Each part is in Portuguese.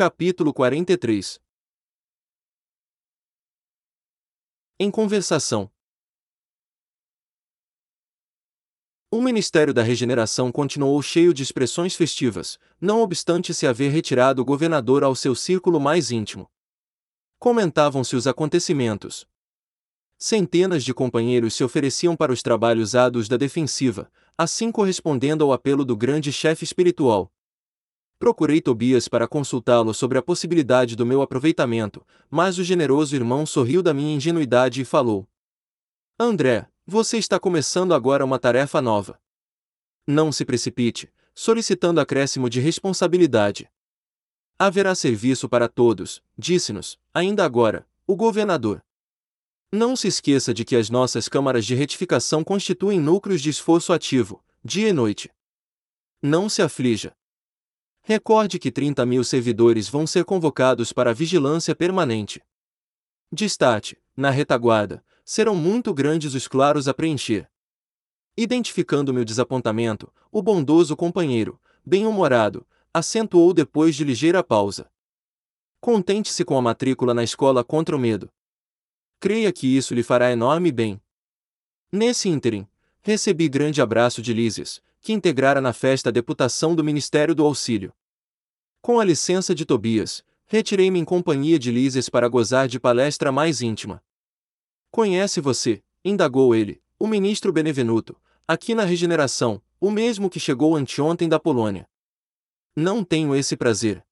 Capítulo 43 Em conversação. O Ministério da Regeneração continuou cheio de expressões festivas, não obstante se haver retirado o governador ao seu círculo mais íntimo. Comentavam-se os acontecimentos. Centenas de companheiros se ofereciam para os trabalhos árduos da defensiva, assim correspondendo ao apelo do grande chefe espiritual. Procurei Tobias para consultá-lo sobre a possibilidade do meu aproveitamento, mas o generoso irmão sorriu da minha ingenuidade e falou: André, você está começando agora uma tarefa nova. Não se precipite, solicitando acréscimo de responsabilidade. Haverá serviço para todos, disse-nos, ainda agora, o governador. Não se esqueça de que as nossas câmaras de retificação constituem núcleos de esforço ativo, dia e noite. Não se aflija. Recorde que 30 mil servidores vão ser convocados para vigilância permanente. Distate, na retaguarda, serão muito grandes os claros a preencher. Identificando meu desapontamento, o bondoso companheiro, bem-humorado, acentuou depois de ligeira pausa. Contente-se com a matrícula na escola contra o medo. Creia que isso lhe fará enorme bem. Nesse ínterim, recebi grande abraço de Lísias, que integrara na festa a deputação do Ministério do Auxílio. Com a licença de Tobias, retirei-me em companhia de Lísias para gozar de palestra mais íntima. Conhece você, indagou ele, o ministro Benevenuto, aqui na regeneração, o mesmo que chegou anteontem da Polônia. Não tenho esse prazer.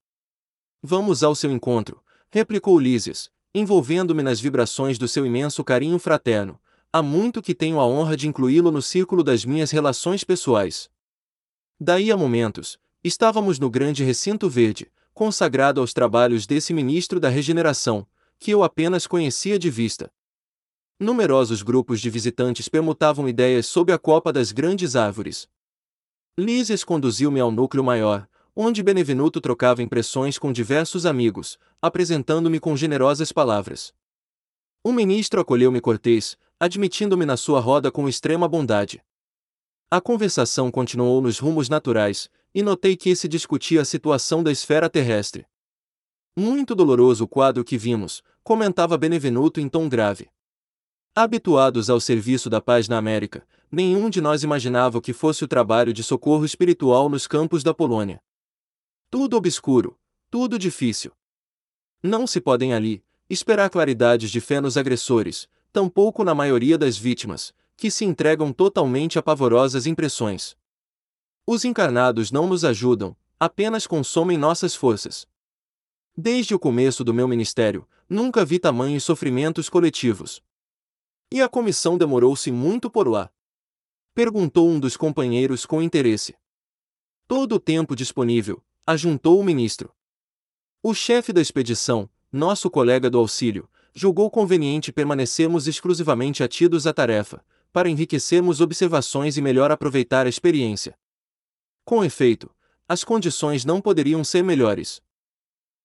Vamos ao seu encontro, replicou Lísias, envolvendo-me nas vibrações do seu imenso carinho fraterno, há muito que tenho a honra de incluí-lo no círculo das minhas relações pessoais. Daí a momentos, estávamos no grande recinto verde, consagrado aos trabalhos desse ministro da regeneração, que eu apenas conhecia de vista. Numerosos grupos de visitantes permutavam ideias sob a copa das grandes árvores. Lísias conduziu-me ao núcleo maior, onde Benevenuto trocava impressões com diversos amigos, apresentando-me com generosas palavras. O ministro acolheu-me cortês, admitindo-me na sua roda com extrema bondade. A conversação continuou nos rumos naturais, e notei que se discutia a situação da esfera terrestre. Muito doloroso o quadro que vimos, comentava Benevenuto em tom grave. Habituados ao serviço da paz na América, nenhum de nós imaginava o que fosse o trabalho de socorro espiritual nos campos da Polônia. Tudo obscuro, tudo difícil. Não se podem ali esperar claridades de fé nos agressores, tampouco na maioria das vítimas, que se entregam totalmente a pavorosas impressões. Os encarnados não nos ajudam, apenas consomem nossas forças. Desde o começo do meu ministério, nunca vi tamanhos sofrimentos coletivos. E a comissão demorou-se muito por lá. Perguntou um dos companheiros com interesse. Todo o tempo disponível, ajuntou o ministro. O chefe da expedição, nosso colega do auxílio, julgou conveniente permanecermos exclusivamente atidos à tarefa, para enriquecermos observações e melhor aproveitar a experiência. Com efeito, as condições não poderiam ser melhores.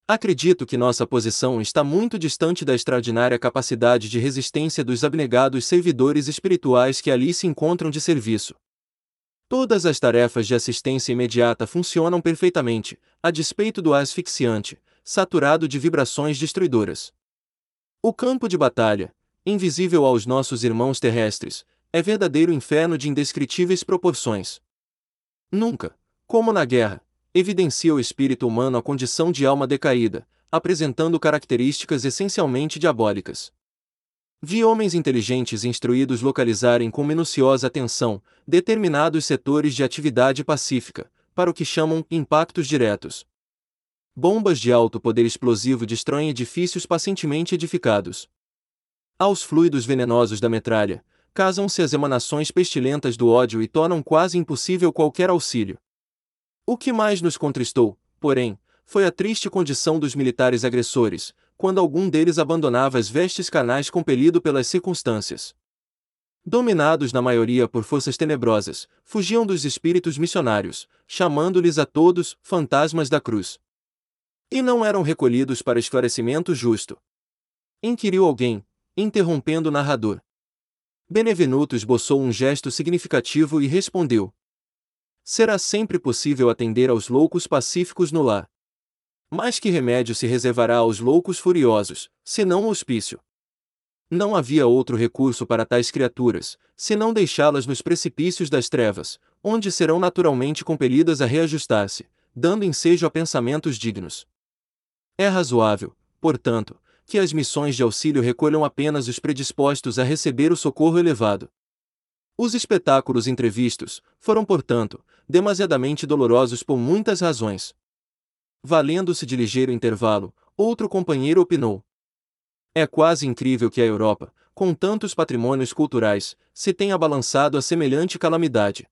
Acredito que nossa posição está muito distante da extraordinária capacidade de resistência dos abnegados servidores espirituais que ali se encontram de serviço. Todas as tarefas de assistência imediata funcionam perfeitamente, a despeito do asfixiante, saturado de vibrações destruidoras. O campo de batalha, invisível aos nossos irmãos terrestres, é verdadeiro inferno de indescritíveis proporções. Nunca, como na guerra, evidencia o espírito humano a condição de alma decaída, apresentando características essencialmente diabólicas. Vi homens inteligentes e instruídos localizarem com minuciosa atenção determinados setores de atividade pacífica, para o que chamam impactos diretos. Bombas de alto poder explosivo destroem edifícios pacientemente edificados. Aos fluidos venenosos da metralha, casam-se as emanações pestilentas do ódio e tornam quase impossível qualquer auxílio. O que mais nos contristou, porém, foi a triste condição dos militares agressores, quando algum deles abandonava as vestes carnais compelido pelas circunstâncias. Dominados na maioria por forças tenebrosas, fugiam dos espíritos missionários, chamando-lhes a todos fantasmas da cruz. E não eram recolhidos para esclarecimento justo. Inquiriu alguém, interrompendo o narrador. Benevenuto esboçou um gesto significativo e respondeu: Será sempre possível atender aos loucos pacíficos no lar. Mas que remédio se reservará aos loucos furiosos, senão hospício? Não havia outro recurso para tais criaturas, senão deixá-las nos precipícios das trevas, onde serão naturalmente compelidas a reajustar-se, dando ensejo a pensamentos dignos. É razoável, portanto, que as missões de auxílio recolham apenas os predispostos a receber o socorro elevado. Os espetáculos entrevistos foram, portanto, demasiadamente dolorosos por muitas razões. Valendo-se de ligeiro intervalo, outro companheiro opinou: é quase incrível que a Europa, com tantos patrimônios culturais, se tenha balançado a semelhante calamidade.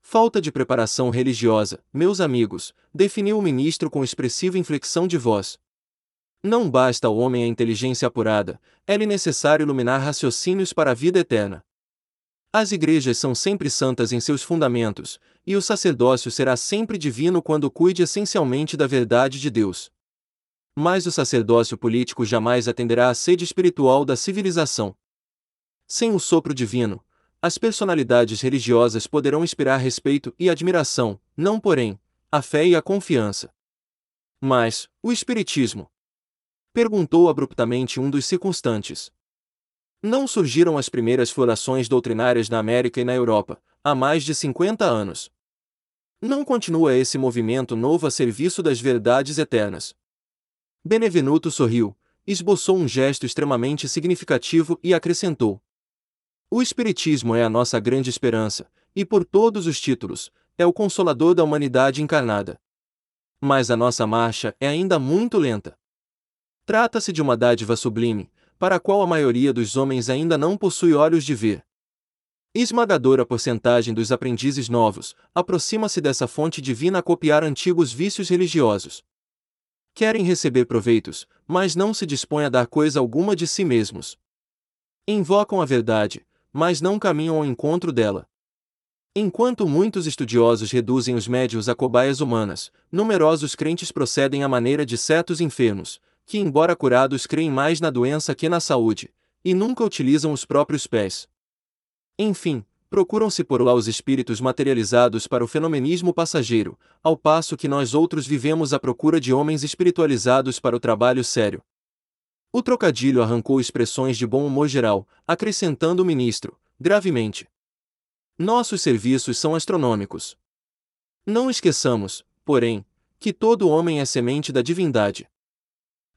Falta de preparação religiosa, meus amigos, definiu o ministro com expressiva inflexão de voz. Não basta ao homem a inteligência apurada, é-lhe necessário iluminar raciocínios para a vida eterna. As igrejas são sempre santas em seus fundamentos, e o sacerdócio será sempre divino quando cuide essencialmente da verdade de Deus mas o sacerdócio político jamais atenderá à sede espiritual da civilização. Sem o sopro divino, as personalidades religiosas poderão inspirar respeito e admiração, não porém, a fé e a confiança. Mas, o Espiritismo? Perguntou abruptamente um dos circunstantes. Não surgiram as primeiras florações doutrinárias na América e na Europa, há mais de 50 anos. Não continua esse movimento novo a serviço das verdades eternas. Benevenuto sorriu, esboçou um gesto extremamente significativo e acrescentou: O Espiritismo é a nossa grande esperança, e por todos os títulos, é o consolador da humanidade encarnada. Mas a nossa marcha é ainda muito lenta. Trata-se de uma dádiva sublime, para a qual a maioria dos homens ainda não possui olhos de ver. Esmagadora porcentagem dos aprendizes novos aproxima-se dessa fonte divina a copiar antigos vícios religiosos. Querem receber proveitos, mas não se dispõem a dar coisa alguma de si mesmos. Invocam a verdade, mas não caminham ao encontro dela. Enquanto muitos estudiosos reduzem os médios a cobaias humanas, numerosos crentes procedem à maneira de certos enfermos, que, embora curados, creem mais na doença que na saúde, e nunca utilizam os próprios pés. Enfim, procuram-se por lá os espíritos materializados para o fenomenismo passageiro, ao passo que nós outros vivemos à procura de homens espiritualizados para o trabalho sério. O trocadilho arrancou expressões de bom humor geral, acrescentando o ministro, gravemente. Nossos serviços são astronômicos. Não esqueçamos, porém, que todo homem é semente da divindade.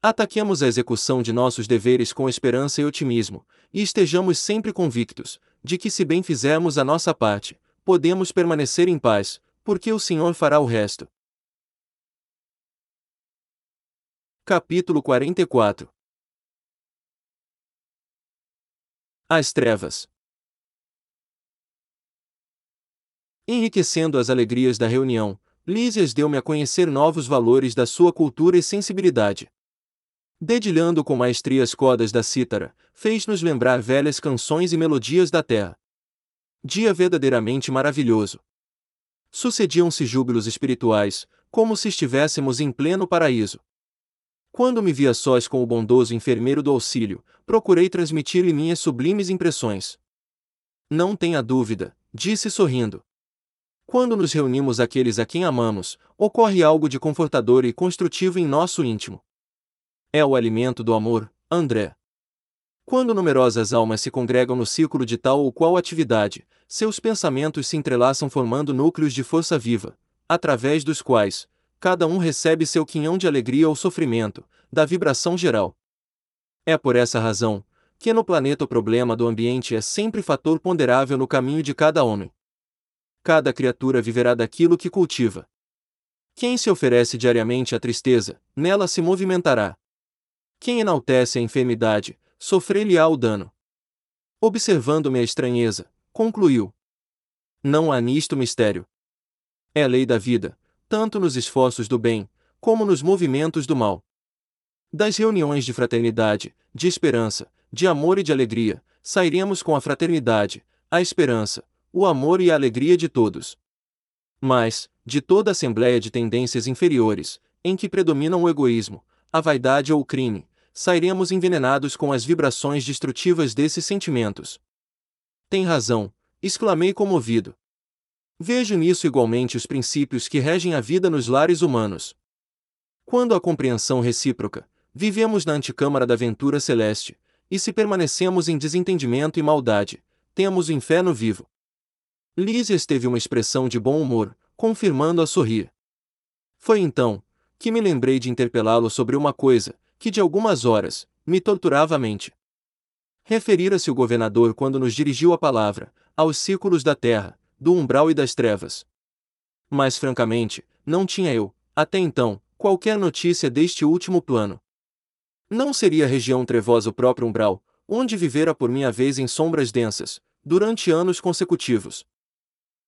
Ataquemos a execução de nossos deveres com esperança e otimismo, e estejamos sempre convictos, de que se bem fizermos a nossa parte, podemos permanecer em paz, porque o Senhor fará o resto. Capítulo 44 As trevas Enriquecendo as alegrias da reunião, Lísias deu-me a conhecer novos valores da sua cultura e sensibilidade. Dedilhando com maestria as cordas da cítara, fez-nos lembrar velhas canções e melodias da terra. Dia verdadeiramente maravilhoso. Sucediam-se júbilos espirituais, como se estivéssemos em pleno paraíso. Quando me via sós com o bondoso enfermeiro do auxílio, procurei transmitir-lhe minhas sublimes impressões. Não tenha dúvida, disse sorrindo. Quando nos reunimos aqueles a quem amamos, ocorre algo de confortador e construtivo em nosso íntimo. É o alimento do amor, André. Quando numerosas almas se congregam no círculo de tal ou qual atividade, seus pensamentos se entrelaçam formando núcleos de força viva, através dos quais, cada um recebe seu quinhão de alegria ou sofrimento, da vibração geral. É por essa razão, que no planeta o problema do ambiente é sempre fator ponderável no caminho de cada homem. Cada criatura viverá daquilo que cultiva. Quem se oferece diariamente à tristeza, nela se movimentará. Quem enaltece a enfermidade, sofrer-lhe-á o dano. Observando-me a estranheza, concluiu. Não há nisto mistério. É a lei da vida, tanto nos esforços do bem, como nos movimentos do mal. Das reuniões de fraternidade, de esperança, de amor e de alegria, sairemos com a fraternidade, a esperança, o amor e a alegria de todos. Mas, de toda assembleia de tendências inferiores, em que predominam o egoísmo, a vaidade ou o crime, sairemos envenenados com as vibrações destrutivas desses sentimentos. Tem razão, exclamei comovido. Vejo nisso igualmente os princípios que regem a vida nos lares humanos. Quando a compreensão recíproca, vivemos na anticâmara da ventura celeste, e se permanecemos em desentendimento e maldade, temos o inferno vivo. Lísias teve uma expressão de bom humor, confirmando a sorrir. Foi então que me lembrei de interpelá-lo sobre uma coisa que de algumas horas me torturava a mente. Referira-se o governador quando nos dirigiu a palavra aos círculos da terra, do umbral e das trevas. Mas francamente, não tinha eu, até então, qualquer notícia deste último plano. Não seria região trevosa o próprio umbral, onde vivera por minha vez em sombras densas, durante anos consecutivos.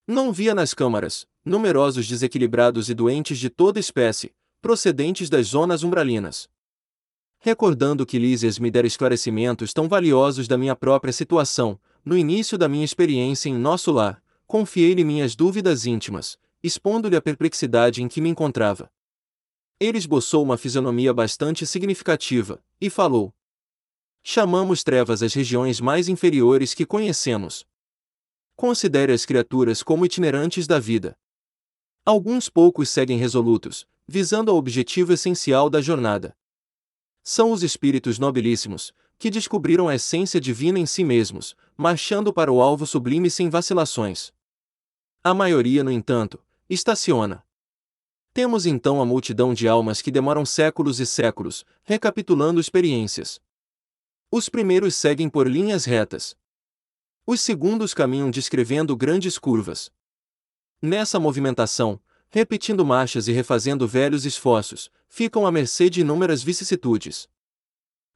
Não via nas câmaras, numerosos desequilibrados e doentes de toda espécie, procedentes das zonas umbralinas. Recordando que Lísias me dera esclarecimentos tão valiosos da minha própria situação, no início da minha experiência em nosso lar, confiei-lhe minhas dúvidas íntimas, expondo-lhe a perplexidade em que me encontrava. Ele esboçou uma fisionomia bastante significativa, e falou: Chamamos trevas as regiões mais inferiores que conhecemos. Considere as criaturas como itinerantes da vida. Alguns poucos seguem resolutos, visando ao objetivo essencial da jornada. São os espíritos nobilíssimos, que descobriram a essência divina em si mesmos, marchando para o alvo sublime sem vacilações. A maioria, no entanto, estaciona. Temos então a multidão de almas que demoram séculos e séculos, recapitulando experiências. Os primeiros seguem por linhas retas. Os segundos caminham descrevendo grandes curvas. Nessa movimentação, repetindo marchas e refazendo velhos esforços, ficam à mercê de inúmeras vicissitudes.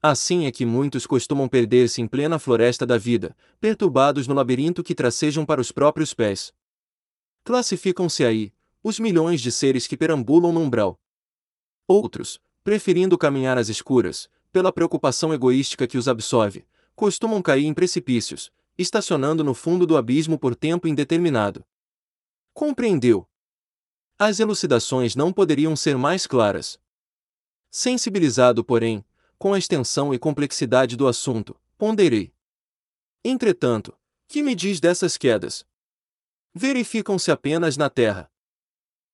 Assim é que muitos costumam perder-se em plena floresta da vida, perturbados no labirinto que tracejam para os próprios pés. Classificam-se aí, os milhões de seres que perambulam no umbral. Outros, preferindo caminhar às escuras, pela preocupação egoística que os absorve, costumam cair em precipícios, estacionando no fundo do abismo por tempo indeterminado. Compreendeu? As elucidações não poderiam ser mais claras. Sensibilizado, porém, com a extensão e complexidade do assunto, ponderei. Entretanto, que me diz dessas quedas? Verificam-se apenas na Terra.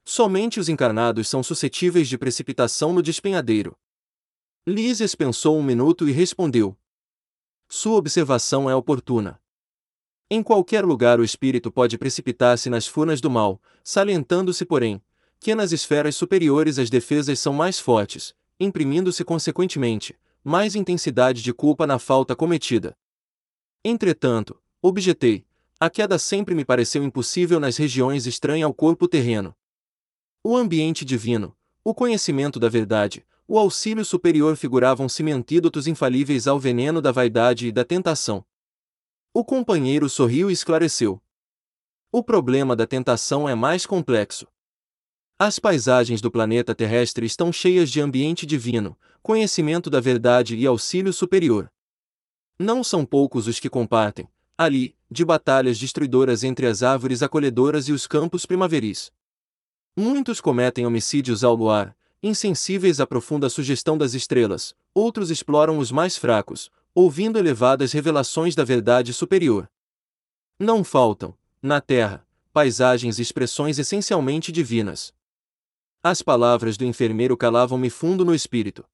Somente os encarnados são suscetíveis de precipitação no despenhadeiro. Lísias pensou um minuto e respondeu. Sua observação é oportuna. Em qualquer lugar o espírito pode precipitar-se nas furnas do mal, salientando-se, porém, que nas esferas superiores as defesas são mais fortes, imprimindo-se consequentemente mais intensidade de culpa na falta cometida. Entretanto, objetei, a queda sempre me pareceu impossível nas regiões estranhas ao corpo terreno. O ambiente divino, o conhecimento da verdade, o auxílio superior figuravam-se antídotos infalíveis ao veneno da vaidade e da tentação. O companheiro sorriu e esclareceu. O problema da tentação é mais complexo. As paisagens do planeta terrestre estão cheias de ambiente divino, conhecimento da verdade e auxílio superior. Não são poucos os que compartem, ali, de batalhas destruidoras entre as árvores acolhedoras e os campos primaveris. Muitos cometem homicídios ao luar, insensíveis à profunda sugestão das estrelas, outros exploram os mais fracos, ouvindo elevadas revelações da verdade superior. Não faltam, na Terra, paisagens e expressões essencialmente divinas. As palavras do enfermeiro calavam-me fundo no espírito.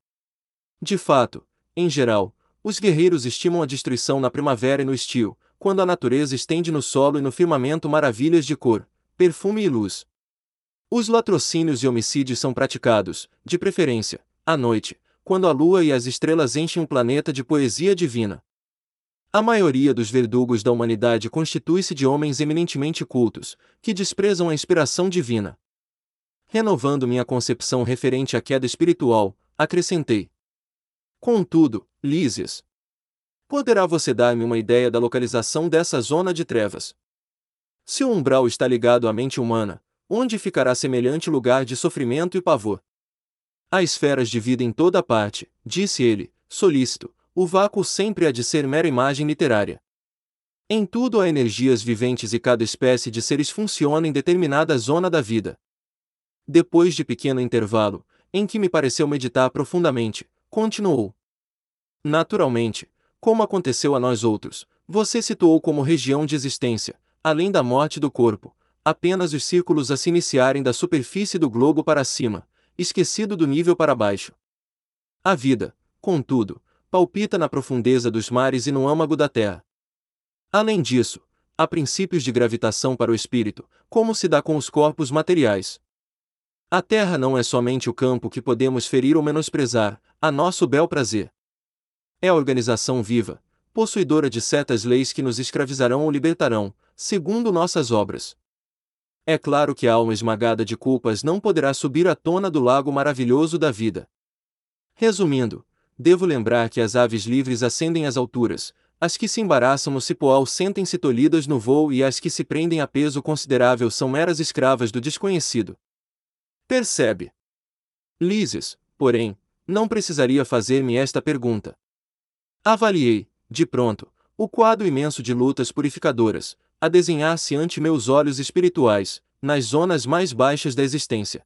De fato, em geral, os guerreiros estimam a destruição na primavera e no estio, quando a natureza estende no solo e no firmamento maravilhas de cor, perfume e luz. Os latrocínios e homicídios são praticados, de preferência, à noite, quando a lua e as estrelas enchem o planeta de poesia divina. A maioria dos verdugos da humanidade constitui-se de homens eminentemente cultos, que desprezam a inspiração divina. Renovando minha concepção referente à queda espiritual, acrescentei. Contudo, Lísias, poderá você dar-me uma ideia da localização dessa zona de trevas? Se o umbral está ligado à mente humana, onde ficará semelhante lugar de sofrimento e pavor. Há esferas de vida em toda parte, disse ele, solícito, o vácuo sempre há de ser mera imagem literária. Em tudo há energias viventes e cada espécie de seres funciona em determinada zona da vida. Depois de pequeno intervalo, em que me pareceu meditar profundamente, continuou. Naturalmente, como aconteceu a nós outros, você situou como região de existência, além da morte do corpo, apenas os círculos a se iniciarem da superfície do globo para cima, esquecido do nível para baixo. A vida, contudo, palpita na profundeza dos mares e no âmago da terra. Além disso, há princípios de gravitação para o espírito, como se dá com os corpos materiais. A terra não é somente o campo que podemos ferir ou menosprezar, a nosso bel prazer. É a organização viva, possuidora de certas leis que nos escravizarão ou libertarão, segundo nossas obras. É claro que a alma esmagada de culpas não poderá subir à tona do lago maravilhoso da vida. Resumindo, devo lembrar que as aves livres ascendem às alturas, as que se embaraçam no cipoal sentem-se tolhidas no voo e as que se prendem a peso considerável são meras escravas do desconhecido. Percebe? Lises, porém, não precisaria fazer-me esta pergunta. Avaliei, de pronto, o quadro imenso de lutas purificadoras, a desenhar-se ante meus olhos espirituais, nas zonas mais baixas da existência.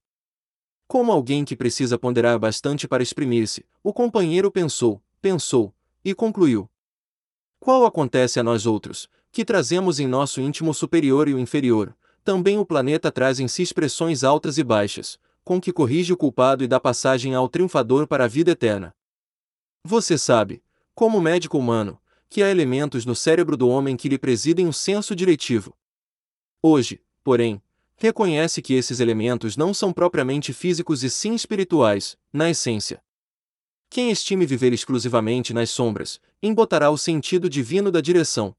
Como alguém que precisa ponderar bastante para exprimir-se, o companheiro pensou, pensou, e concluiu. Qual acontece a nós outros, que trazemos em nosso íntimo superior e o inferior, também o planeta traz em si expressões altas e baixas, com que corrige o culpado e dá passagem ao triunfador para a vida eterna. Você sabe, como médico humano, que há elementos no cérebro do homem que lhe presidem o senso diretivo. Hoje, porém, reconhece que esses elementos não são propriamente físicos e sim espirituais, na essência. Quem estime viver exclusivamente nas sombras, embotará o sentido divino da direção.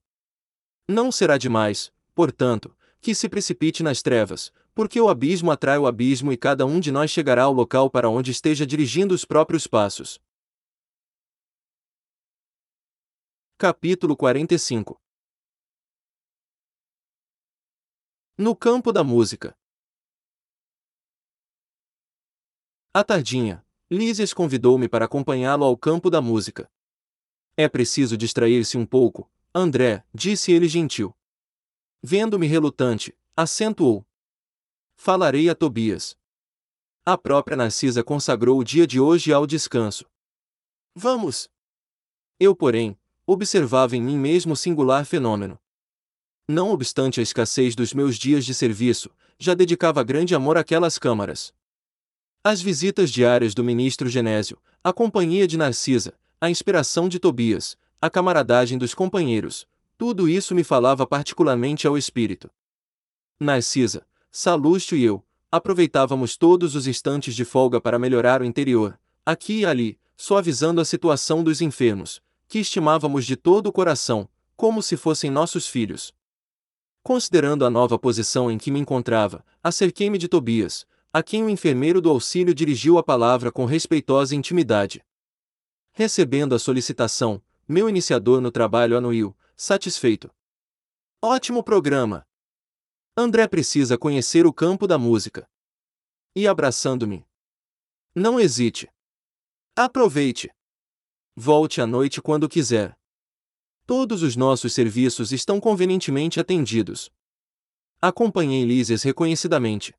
Não será demais, portanto, que se precipite nas trevas, porque o abismo atrai o abismo e cada um de nós chegará ao local para onde esteja dirigindo os próprios passos. Capítulo 45 No campo da música. À tardinha, Lísias convidou-me para acompanhá-lo ao campo da música. É preciso distrair-se um pouco, André, disse ele gentil. Vendo-me relutante, acentuou. Falarei a Tobias. A própria Narcisa consagrou o dia de hoje ao descanso. Vamos! Eu, porém, observava em mim mesmo singular fenômeno. Não obstante a escassez dos meus dias de serviço, já dedicava grande amor àquelas câmaras. As visitas diárias do ministro Genésio, a companhia de Narcisa, a inspiração de Tobias, a camaradagem dos companheiros, tudo isso me falava particularmente ao espírito. Narcisa, Salúcio e eu, aproveitávamos todos os instantes de folga para melhorar o interior, aqui e ali, suavizando a situação dos enfermos, que estimávamos de todo o coração, como se fossem nossos filhos. Considerando a nova posição em que me encontrava, acerquei-me de Tobias, a quem o enfermeiro do auxílio dirigiu a palavra com respeitosa intimidade. Recebendo a solicitação, meu iniciador no trabalho anuiu, satisfeito. Ótimo programa! André precisa conhecer o campo da música. E abraçando-me. Não hesite. Aproveite. Volte à noite quando quiser. Todos os nossos serviços estão convenientemente atendidos. Acompanhei Lísias reconhecidamente.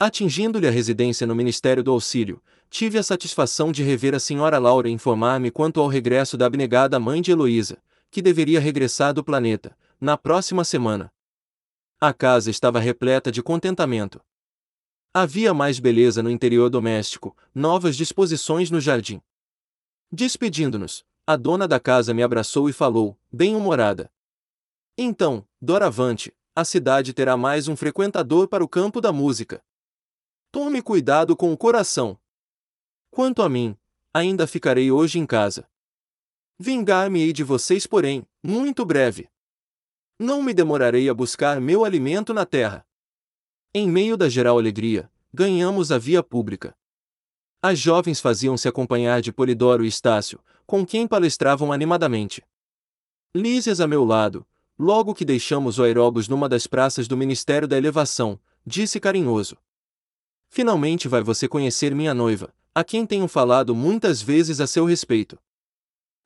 Atingindo-lhe a residência no Ministério do Auxílio, tive a satisfação de rever a senhora Laura informar-me quanto ao regresso da abnegada mãe de Heloísa, que deveria regressar do planeta, na próxima semana. A casa estava repleta de contentamento. Havia mais beleza no interior doméstico, novas disposições no jardim. Despedindo-nos, a dona da casa me abraçou e falou, bem-humorada. Então, doravante, a cidade terá mais um frequentador para o campo da música. Tome cuidado com o coração. Quanto a mim, ainda ficarei hoje em casa. Vingar-me-ei de vocês, porém, muito breve. Não me demorarei a buscar meu alimento na terra. Em meio da geral alegria, ganhamos a via pública. As jovens faziam-se acompanhar de Polidoro e Estácio, com quem palestravam animadamente. Lísias a meu lado, logo que deixamos o aeróbus numa das praças do Ministério da Elevação, disse carinhoso. Finalmente vai você conhecer minha noiva, a quem tenho falado muitas vezes a seu respeito.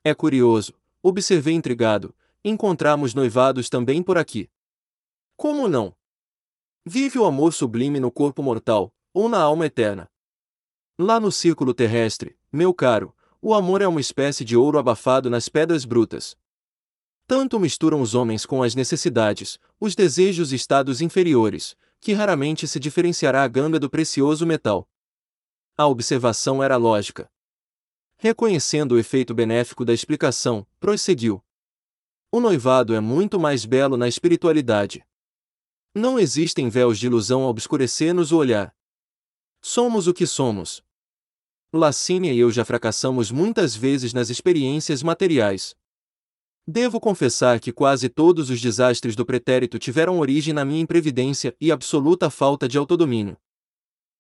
É curioso, observei intrigado, encontramos noivados também por aqui. Como não? Vive o amor sublime no corpo mortal, ou na alma eterna. Lá no círculo terrestre, meu caro, o amor é uma espécie de ouro abafado nas pedras brutas. Tanto misturam os homens com as necessidades, os desejos e estados inferiores, que raramente se diferenciará a ganga do precioso metal. A observação era lógica. Reconhecendo o efeito benéfico da explicação, prosseguiu. O noivado é muito mais belo na espiritualidade. Não existem véus de ilusão a obscurecer-nos o olhar. Somos o que somos. Lacínia e eu já fracassamos muitas vezes nas experiências materiais. Devo confessar que quase todos os desastres do pretérito tiveram origem na minha imprevidência e absoluta falta de autodomínio.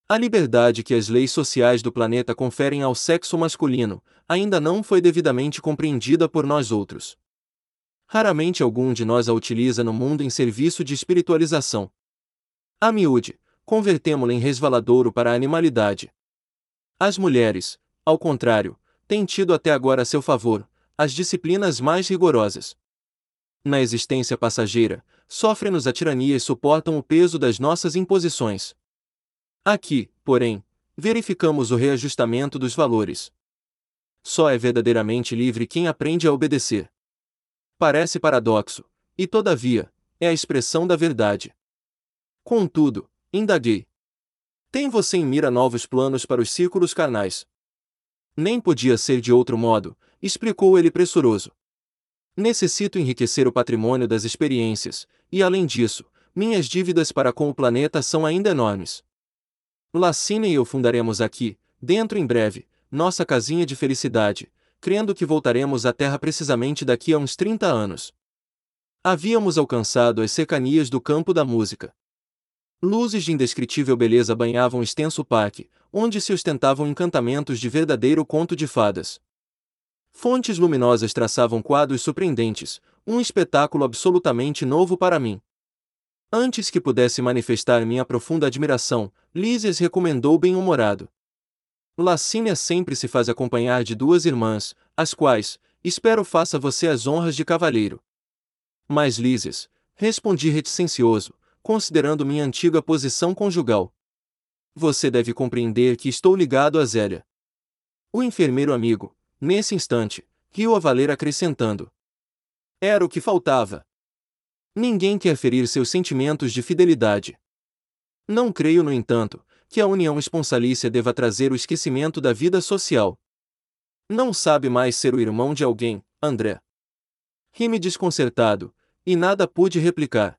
A liberdade que as leis sociais do planeta conferem ao sexo masculino ainda não foi devidamente compreendida por nós outros. Raramente algum de nós a utiliza no mundo em serviço de espiritualização. A miúde, convertemo-la em resvaladouro para a animalidade. As mulheres, ao contrário, têm tido até agora a seu favor as disciplinas mais rigorosas. Na existência passageira, sofrem-nos a tirania e suportam o peso das nossas imposições. Aqui, porém, verificamos o reajustamento dos valores. Só é verdadeiramente livre quem aprende a obedecer. Parece paradoxo, e todavia, é a expressão da verdade. Contudo, indaguei. Tem você em mira novos planos para os círculos carnais? Nem podia ser de outro modo, explicou ele pressuroso. Necessito enriquecer o patrimônio das experiências, e além disso, minhas dívidas para com o planeta são ainda enormes. Lacina e eu fundaremos aqui, dentro em breve, nossa casinha de felicidade, crendo que voltaremos à Terra precisamente daqui a uns 30 anos. Havíamos alcançado as cercanias do campo da música. Luzes de indescritível beleza banhavam extenso parque, onde se ostentavam encantamentos de verdadeiro conto de fadas. Fontes luminosas traçavam quadros surpreendentes, um espetáculo absolutamente novo para mim. Antes que pudesse manifestar minha profunda admiração, Lísias recomendou bem-humorado. Lacínia sempre se faz acompanhar de duas irmãs, as quais, espero faça você as honras de cavalheiro. Mas Lísias, respondi reticencioso, considerando minha antiga posição conjugal. Você deve compreender que estou ligado a Zélia. O enfermeiro amigo, nesse instante, riu a valer acrescentando. Era o que faltava. Ninguém quer ferir seus sentimentos de fidelidade. Não creio, no entanto, que a união esponsalícia deva trazer o esquecimento da vida social. Não sabe mais ser o irmão de alguém, André. Rime desconcertado, e nada pude replicar.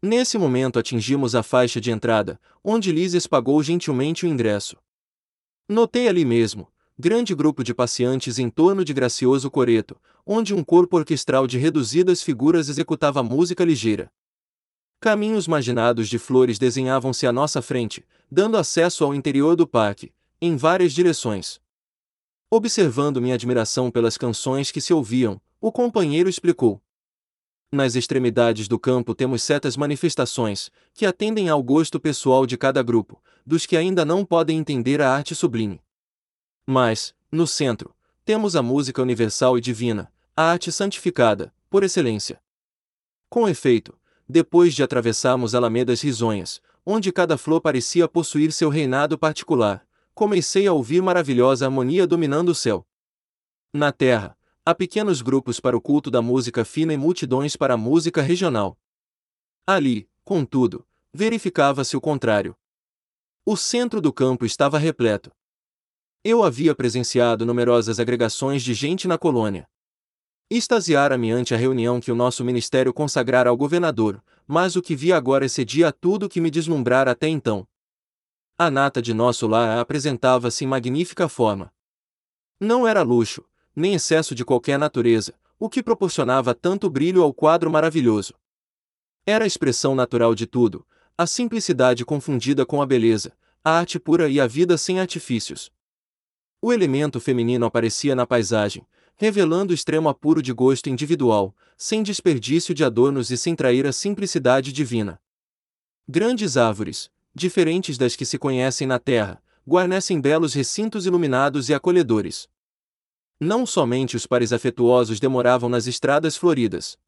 Nesse momento atingimos a faixa de entrada, onde Lísias pagou gentilmente o ingresso. Notei ali mesmo, grande grupo de passeantes em torno de gracioso coreto, onde um corpo orquestral de reduzidas figuras executava música ligeira. Caminhos marginados de flores desenhavam-se à nossa frente, dando acesso ao interior do parque, em várias direções. Observando minha admiração pelas canções que se ouviam, o companheiro explicou. Nas extremidades do campo temos certas manifestações, que atendem ao gosto pessoal de cada grupo, dos que ainda não podem entender a arte sublime. Mas, no centro, temos a música universal e divina, a arte santificada, por excelência. Com efeito, depois de atravessarmos alamedas risonhas, onde cada flor parecia possuir seu reinado particular, comecei a ouvir maravilhosa harmonia dominando o céu. Na terra, há pequenos grupos para o culto da música fina e multidões para a música regional. Ali, contudo, verificava-se o contrário. O centro do campo estava repleto. Eu havia presenciado numerosas agregações de gente na colônia. Extasiara-me ante a reunião que o nosso ministério consagrara ao governador, mas o que vi agora excedia a tudo que me deslumbrara até então. A nata de nosso lar apresentava-se em magnífica forma. Não era luxo, nem excesso de qualquer natureza, o que proporcionava tanto brilho ao quadro maravilhoso. Era a expressão natural de tudo, a simplicidade confundida com a beleza, a arte pura e a vida sem artifícios. O elemento feminino aparecia na paisagem, revelando extremo apuro de gosto individual, sem desperdício de adornos e sem trair a simplicidade divina. Grandes árvores, diferentes das que se conhecem na terra, guarnecem belos recintos iluminados e acolhedores. Não somente os pares afetuosos demoravam nas estradas floridas.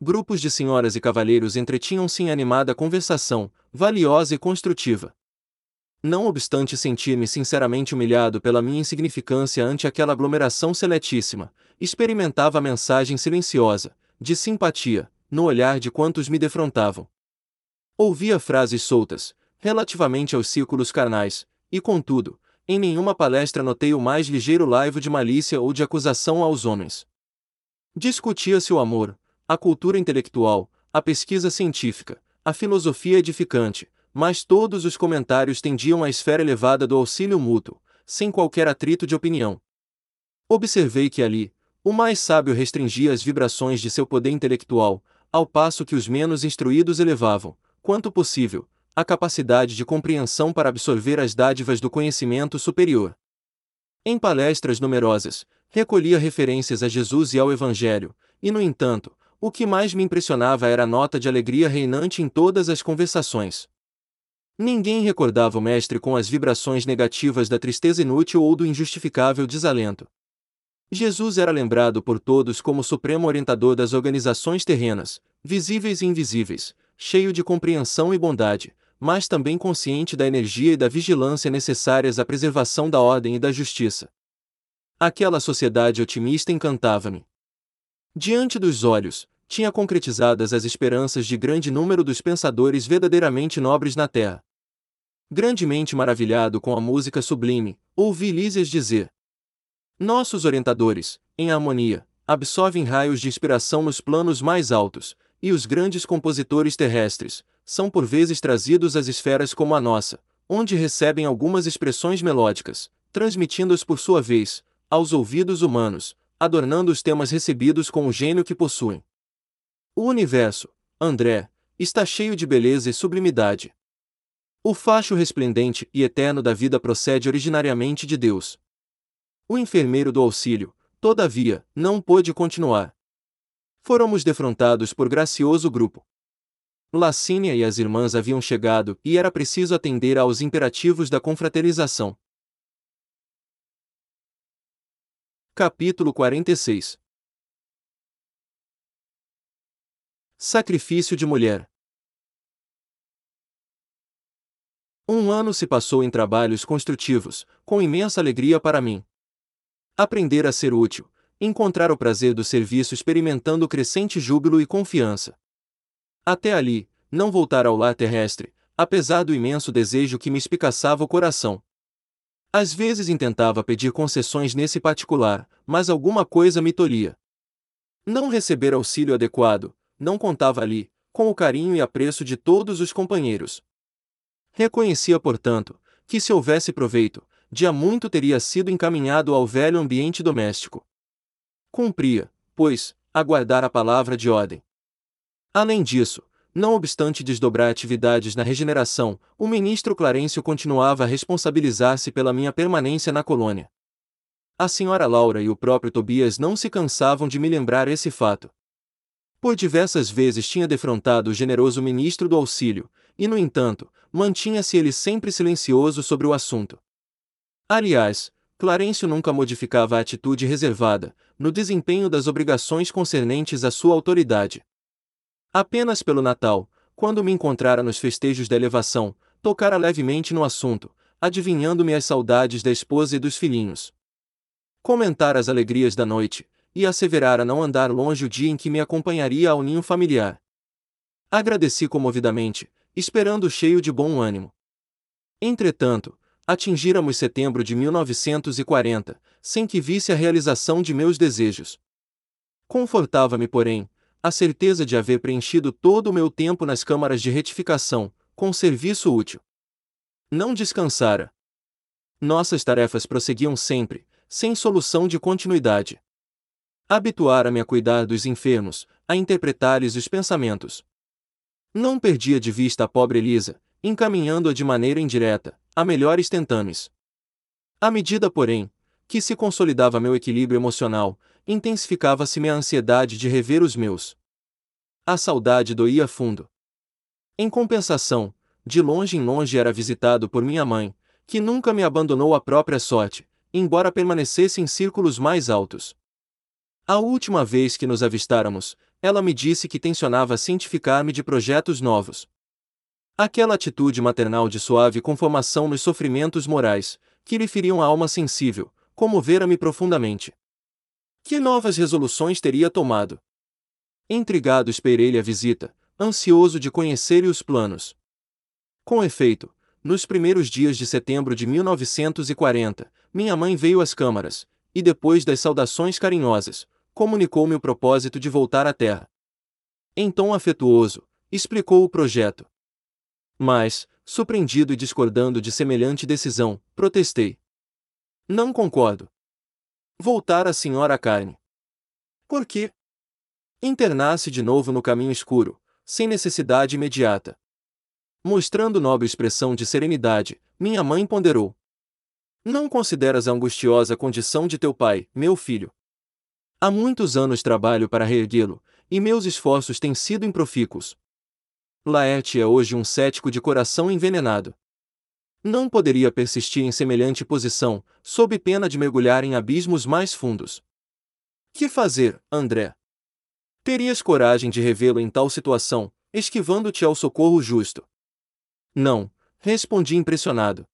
Grupos de senhoras e cavalheiros entretinham-se em animada conversação, valiosa e construtiva. Não obstante sentir-me sinceramente humilhado pela minha insignificância ante aquela aglomeração seletíssima, experimentava a mensagem silenciosa, de simpatia, no olhar de quantos me defrontavam. Ouvia frases soltas, relativamente aos círculos carnais, e contudo, em nenhuma palestra notei o mais ligeiro laivo de malícia ou de acusação aos homens. Discutia-se o amor, a cultura intelectual, a pesquisa científica, a filosofia edificante, mas todos os comentários tendiam à esfera elevada do auxílio mútuo, sem qualquer atrito de opinião. Observei que ali, o mais sábio restringia as vibrações de seu poder intelectual, ao passo que os menos instruídos elevavam, quanto possível, a capacidade de compreensão para absorver as dádivas do conhecimento superior. Em palestras numerosas, recolhia referências a Jesus e ao Evangelho, e no entanto, o que mais me impressionava era a nota de alegria reinante em todas as conversações. Ninguém recordava o mestre com as vibrações negativas da tristeza inútil ou do injustificável desalento. Jesus era lembrado por todos como supremo orientador das organizações terrenas, visíveis e invisíveis, cheio de compreensão e bondade, mas também consciente da energia e da vigilância necessárias à preservação da ordem e da justiça. Aquela sociedade otimista encantava-me. Diante dos olhos, tinha concretizadas as esperanças de grande número dos pensadores verdadeiramente nobres na terra. Grandemente maravilhado com a música sublime, ouvi Lísias dizer: Nossos orientadores, em harmonia, absorvem raios de inspiração nos planos mais altos, e os grandes compositores terrestres, são por vezes trazidos às esferas como a nossa, onde recebem algumas expressões melódicas, transmitindo-as por sua vez, aos ouvidos humanos, adornando os temas recebidos com o gênio que possuem. O universo, André, está cheio de beleza e sublimidade. O facho resplendente e eterno da vida procede originariamente de Deus. O enfermeiro do auxílio, todavia, não pôde continuar. Fomos defrontados por gracioso grupo. Lacínia e as irmãs haviam chegado e era preciso atender aos imperativos da confraternização. Capítulo 46 Sacrifício de mulher Um ano se passou em trabalhos construtivos, com imensa alegria para mim. Aprender a ser útil, encontrar o prazer do serviço experimentando crescente júbilo e confiança. Até ali, não voltar ao lar terrestre, apesar do imenso desejo que me espicaçava o coração. Às vezes intentava pedir concessões nesse particular, mas alguma coisa me tolhia. Não receber auxílio adequado, não contava ali, com o carinho e apreço de todos os companheiros. Reconhecia, portanto, que se houvesse proveito, dia muito teria sido encaminhado ao velho ambiente doméstico. Cumpria, pois, aguardar a palavra de ordem. Além disso, não obstante desdobrar atividades na regeneração, o ministro Clarencio continuava a responsabilizar-se pela minha permanência na colônia. A senhora Laura e o próprio Tobias não se cansavam de me lembrar esse fato. Por diversas vezes tinha defrontado o generoso ministro do auxílio, e no entanto, mantinha-se ele sempre silencioso sobre o assunto. Aliás, Clarencio nunca modificava a atitude reservada, no desempenho das obrigações concernentes à sua autoridade. Apenas pelo Natal, quando me encontrara nos festejos da elevação, tocara levemente no assunto, adivinhando-me as saudades da esposa e dos filhinhos. Comentara as alegrias da noite, e asseverara não andar longe o dia em que me acompanharia ao ninho familiar. Agradeci comovidamente, esperando cheio de bom ânimo. Entretanto, atingíramos setembro de 1940, sem que visse a realização de meus desejos. Confortava-me, porém, a certeza de haver preenchido todo o meu tempo nas câmaras de retificação, com serviço útil. Não descansara. Nossas tarefas prosseguiam sempre, sem solução de continuidade. Habituara-me a cuidar dos enfermos, a interpretar-lhes os pensamentos. Não perdia de vista a pobre Elisa, encaminhando-a de maneira indireta, a melhores tentames. À medida, porém, que se consolidava meu equilíbrio emocional, intensificava-se-me a ansiedade de rever os meus. A saudade doía fundo. Em compensação, de longe em longe era visitado por minha mãe, que nunca me abandonou à própria sorte, embora permanecesse em círculos mais altos. A última vez que nos avistáramos, ela me disse que tensionava cientificar-me de projetos novos. Aquela atitude maternal de suave conformação nos sofrimentos morais, que lhe feriam a alma sensível, comovera-me profundamente. Que novas resoluções teria tomado? Intrigado esperei-lhe a visita, ansioso de conhecer-lhe os planos. Com efeito, nos primeiros dias de setembro de 1940, minha mãe veio às câmaras, e depois das saudações carinhosas, comunicou-me o propósito de voltar à Terra. Em tom afetuoso, explicou o projeto. Mas, surpreendido e discordando de semelhante decisão, protestei. Não concordo. Voltar a senhora carne. Por quê? Internar-se de novo no caminho escuro, sem necessidade imediata. Mostrando nobre expressão de serenidade, minha mãe ponderou. Não consideras a angustiosa condição de teu pai, meu filho? Há muitos anos trabalho para reerguê-lo, e meus esforços têm sido improfícuos. Laerte é hoje um cético de coração envenenado. Não poderia persistir em semelhante posição, sob pena de mergulhar em abismos mais fundos. Que fazer, André? Terias coragem de revê-lo em tal situação, esquivando-te ao socorro justo? Não, respondi impressionado.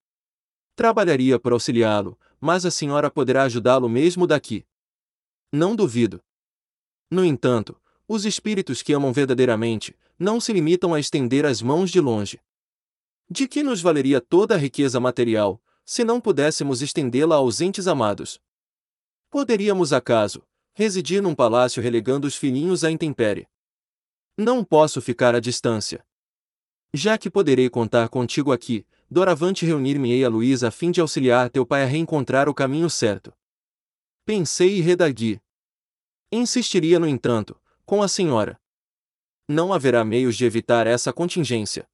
Trabalharia por auxiliá-lo, mas a senhora poderá ajudá-lo mesmo daqui. Não duvido. No entanto, os espíritos que amam verdadeiramente não se limitam a estender as mãos de longe. De que nos valeria toda a riqueza material, se não pudéssemos estendê-la aos entes amados? Poderíamos, acaso, residir num palácio relegando os filhinhos à intempérie? Não posso ficar à distância. Já que poderei contar contigo aqui, doravante reunir-me-ei a Luísa a fim de auxiliar teu pai a reencontrar o caminho certo. Pensei e redagui. Insistiria, no entanto, com a senhora. Não haverá meios de evitar essa contingência.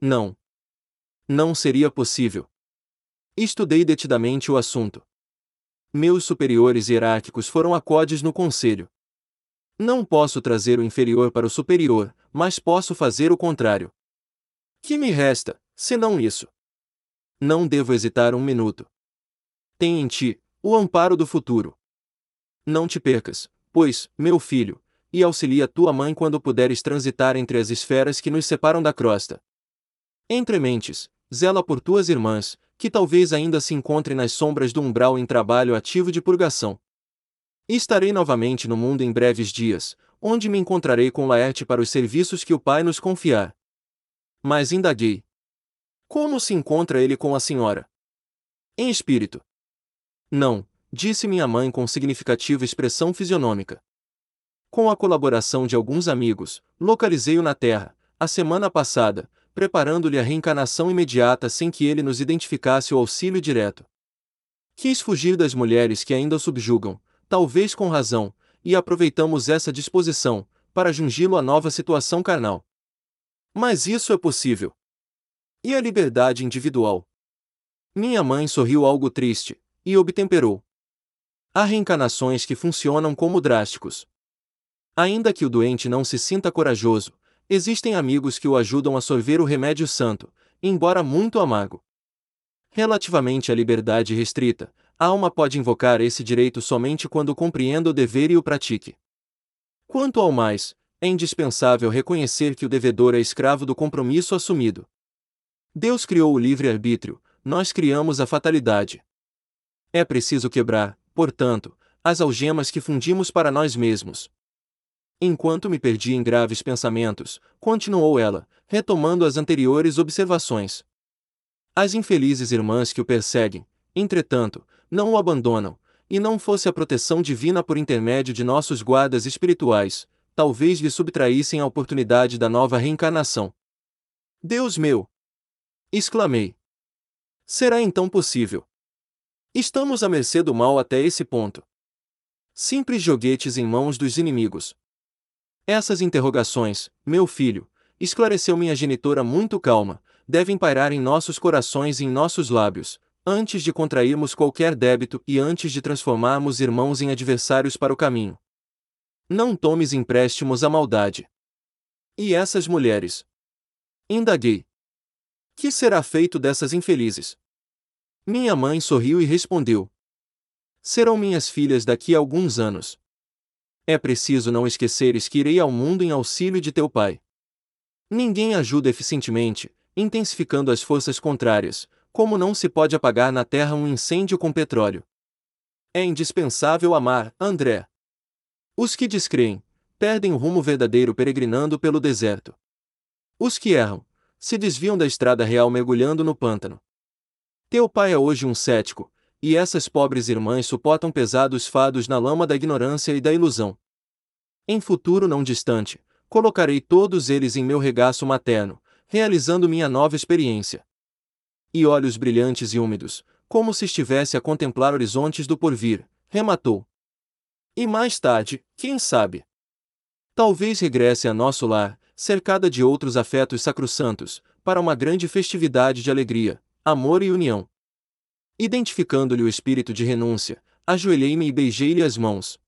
Não. Não seria possível. Estudei detidamente o assunto. Meus superiores hierárquicos foram acordes no conselho. Não posso trazer o inferior para o superior, mas posso fazer o contrário. Que me resta, senão isso? Não devo hesitar um minuto. Tem em ti o amparo do futuro. Não te percas, pois, meu filho, e auxilia tua mãe quando puderes transitar entre as esferas que nos separam da crosta. Entre mentes, zela por tuas irmãs, que talvez ainda se encontrem nas sombras do umbral em trabalho ativo de purgação. estarei novamente no mundo em breves dias, onde me encontrarei com Laerte para os serviços que o Pai nos confiar. Mas indaguei. Como se encontra ele com a senhora? Em espírito. Não, disse minha mãe com significativa expressão fisionômica. Com a colaboração de alguns amigos, localizei-o na Terra, a semana passada, preparando-lhe a reencarnação imediata sem que ele nos identificasse o auxílio direto. Quis fugir das mulheres que ainda o subjugam, talvez com razão, e aproveitamos essa disposição, para jungi-lo à nova situação carnal. Mas isso é possível. E a liberdade individual? Minha mãe sorriu algo triste, e obtemperou. Há reencarnações que funcionam como drásticos. Ainda que o doente não se sinta corajoso, existem amigos que o ajudam a sorver o remédio santo, embora muito amargo. Relativamente à liberdade restrita, a alma pode invocar esse direito somente quando compreenda o dever e o pratique. Quanto ao mais, é indispensável reconhecer que o devedor é escravo do compromisso assumido. Deus criou o livre-arbítrio, nós criamos a fatalidade. É preciso quebrar, portanto, as algemas que fundimos para nós mesmos. Enquanto me perdi em graves pensamentos, continuou ela, retomando as anteriores observações. As infelizes irmãs que o perseguem, entretanto, não o abandonam, e não fosse a proteção divina por intermédio de nossos guardas espirituais, talvez lhe subtraíssem a oportunidade da nova reencarnação. Deus meu! exclamei. Será então possível? Estamos à mercê do mal até esse ponto. Simples joguetes em mãos dos inimigos. Essas interrogações, meu filho, esclareceu minha genitora muito calma, devem pairar em nossos corações e em nossos lábios, antes de contrairmos qualquer débito e antes de transformarmos irmãos em adversários para o caminho. Não tomes empréstimos à maldade. E essas mulheres? Indaguei. Que será feito dessas infelizes? Minha mãe sorriu e respondeu: Serão minhas filhas daqui a alguns anos. É preciso não esqueceres que irei ao mundo em auxílio de teu pai. Ninguém ajuda eficientemente, intensificando as forças contrárias, como não se pode apagar na terra um incêndio com petróleo. É indispensável amar, André. Os que descreem, perdem o rumo verdadeiro peregrinando pelo deserto. Os que erram, se desviam da estrada real mergulhando no pântano. Teu pai é hoje um cético, e essas pobres irmãs suportam pesados fados na lama da ignorância e da ilusão. Em futuro não distante, colocarei todos eles em meu regaço materno, realizando minha nova experiência. E olhos brilhantes e úmidos, como se estivesse a contemplar horizontes do porvir, rematou. E mais tarde, quem sabe? Talvez regresse a nosso lar, cercada de outros afetos sacrossantos, para uma grande festividade de alegria, amor e união. Identificando-lhe o espírito de renúncia, ajoelhei-me e beijei-lhe as mãos.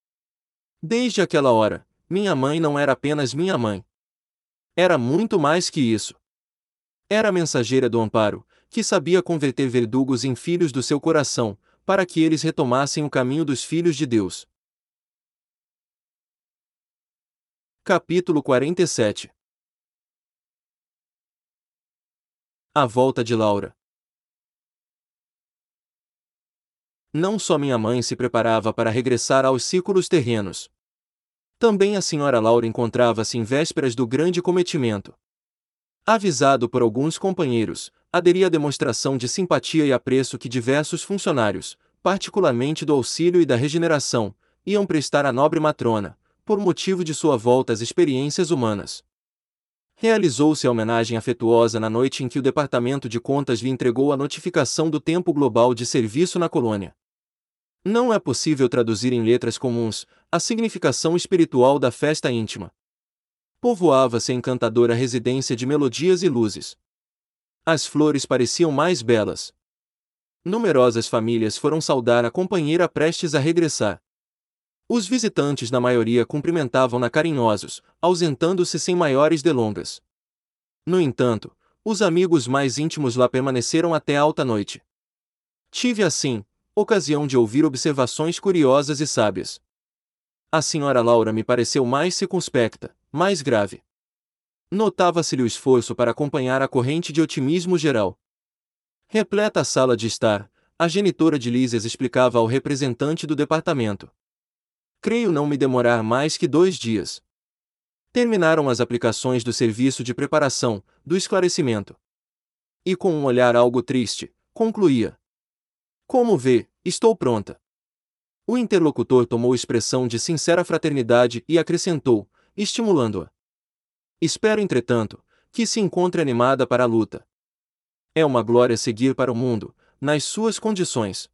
Desde aquela hora, minha mãe não era apenas minha mãe. Era muito mais que isso. Era a mensageira do amparo, que sabia converter verdugos em filhos do seu coração, para que eles retomassem o caminho dos filhos de Deus. Capítulo 47 A volta de Laura. Não só minha mãe se preparava para regressar aos círculos terrenos. Também a senhora Laura encontrava-se em vésperas do grande cometimento. Avisado por alguns companheiros, aderi à demonstração de simpatia e apreço que diversos funcionários, particularmente do auxílio e da regeneração, iam prestar à nobre matrona, por motivo de sua volta às experiências humanas. Realizou-se a homenagem afetuosa na noite em que o Departamento de Contas lhe entregou a notificação do tempo global de serviço na colônia. Não é possível traduzir em letras comuns a significação espiritual da festa íntima. Povoava-se a encantadora residência de melodias e luzes. As flores pareciam mais belas. Numerosas famílias foram saudar a companheira prestes a regressar. Os visitantes na maioria cumprimentavam-na carinhosos, ausentando-se sem maiores delongas. No entanto, os amigos mais íntimos lá permaneceram até alta noite. Tive assim, ocasião de ouvir observações curiosas e sábias. A senhora Laura me pareceu mais circunspecta, mais grave. Notava-se-lhe o esforço para acompanhar a corrente de otimismo geral. Repleta a sala de estar, a genitora de Lísias explicava ao representante do departamento. Creio não me demorar mais que dois dias. Terminaram as aplicações do serviço de preparação, do esclarecimento. E com um olhar algo triste, concluía: Como vê, estou pronta. O interlocutor tomou expressão de sincera fraternidade e acrescentou, estimulando-a. Espero, entretanto, que se encontre animada para a luta. É uma glória seguir para o mundo, nas suas condições.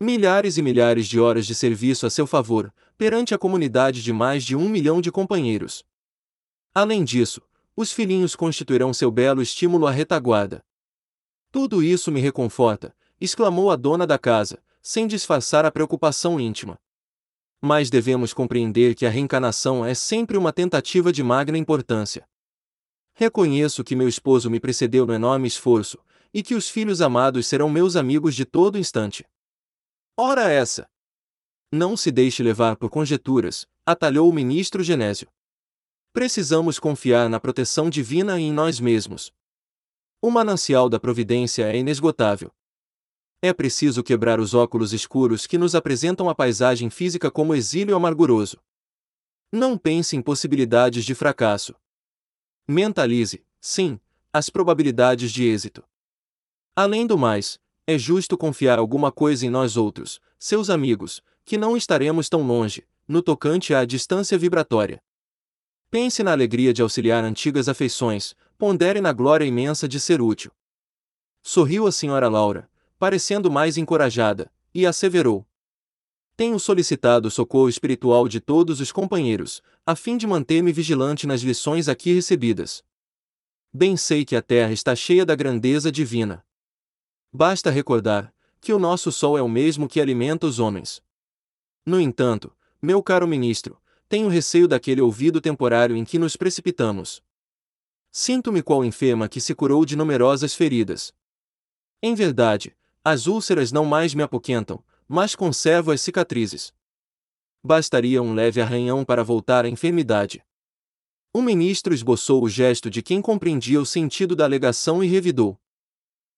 Milhares e milhares de horas de serviço a seu favor, perante a comunidade de mais de um milhão de companheiros. Além disso, os filhinhos constituirão seu belo estímulo à retaguarda. Tudo isso me reconforta, exclamou a dona da casa, sem disfarçar a preocupação íntima. Mas devemos compreender que a reencarnação é sempre uma tentativa de magna importância. Reconheço que meu esposo me precedeu no enorme esforço, e que os filhos amados serão meus amigos de todo instante. Ora essa! Não se deixe levar por conjecturas, atalhou o ministro Genésio. Precisamos confiar na proteção divina e em nós mesmos. O manancial da providência é inesgotável. É preciso quebrar os óculos escuros que nos apresentam a paisagem física como exílio amarguroso. Não pense em possibilidades de fracasso. Mentalize, sim, as probabilidades de êxito. Além do mais, é justo confiar alguma coisa em nós outros, seus amigos, que não estaremos tão longe, no tocante à distância vibratória. Pense na alegria de auxiliar antigas afeições, pondere na glória imensa de ser útil. Sorriu a senhora Laura, parecendo mais encorajada, e asseverou: Tenho solicitado socorro espiritual de todos os companheiros, a fim de manter-me vigilante nas lições aqui recebidas. Bem sei que a terra está cheia da grandeza divina. Basta recordar que o nosso sol é o mesmo que alimenta os homens. No entanto, meu caro ministro, tenho receio daquele ouvido temporário em que nos precipitamos. Sinto-me qual enferma que se curou de numerosas feridas. Em verdade, as úlceras não mais me apoquentam, mas conservo as cicatrizes. Bastaria um leve arranhão para voltar à enfermidade. O ministro esboçou o gesto de quem compreendia o sentido da alegação e revidou.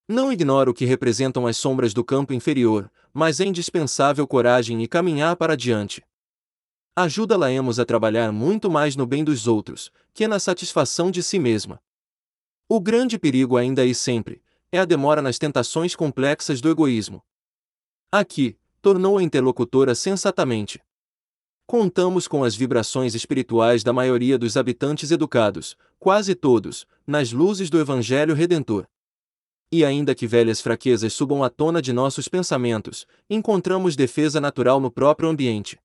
Não ignoro o que representam as sombras do campo inferior, mas é indispensável coragem e caminhar para adiante. Ajuda-la-emos a trabalhar muito mais no bem dos outros, que na satisfação de si mesma. O grande perigo ainda e sempre é a demora nas tentações complexas do egoísmo. Aqui, tornou a interlocutora sensatamente. Contamos com as vibrações espirituais da maioria dos habitantes educados, quase todos, nas luzes do Evangelho Redentor. E ainda que velhas fraquezas subam à tona de nossos pensamentos, encontramos defesa natural no próprio ambiente.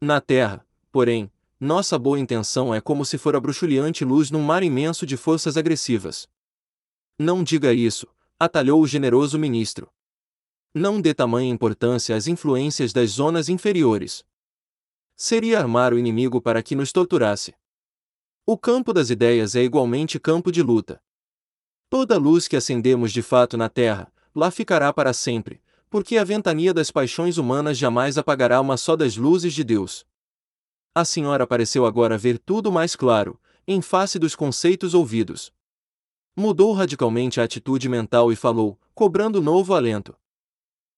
Na Terra, porém, nossa boa intenção é como se fora bruxuleante luz num mar imenso de forças agressivas. Não diga isso, atalhou o generoso ministro. Não dê tamanha importância às influências das zonas inferiores. Seria armar o inimigo para que nos torturasse. O campo das ideias é igualmente campo de luta. Toda luz que acendemos de fato na Terra, lá ficará para sempre, porque a ventania das paixões humanas jamais apagará uma só das luzes de Deus. A senhora pareceu agora ver tudo mais claro, em face dos conceitos ouvidos. Mudou radicalmente a atitude mental e falou, cobrando novo alento.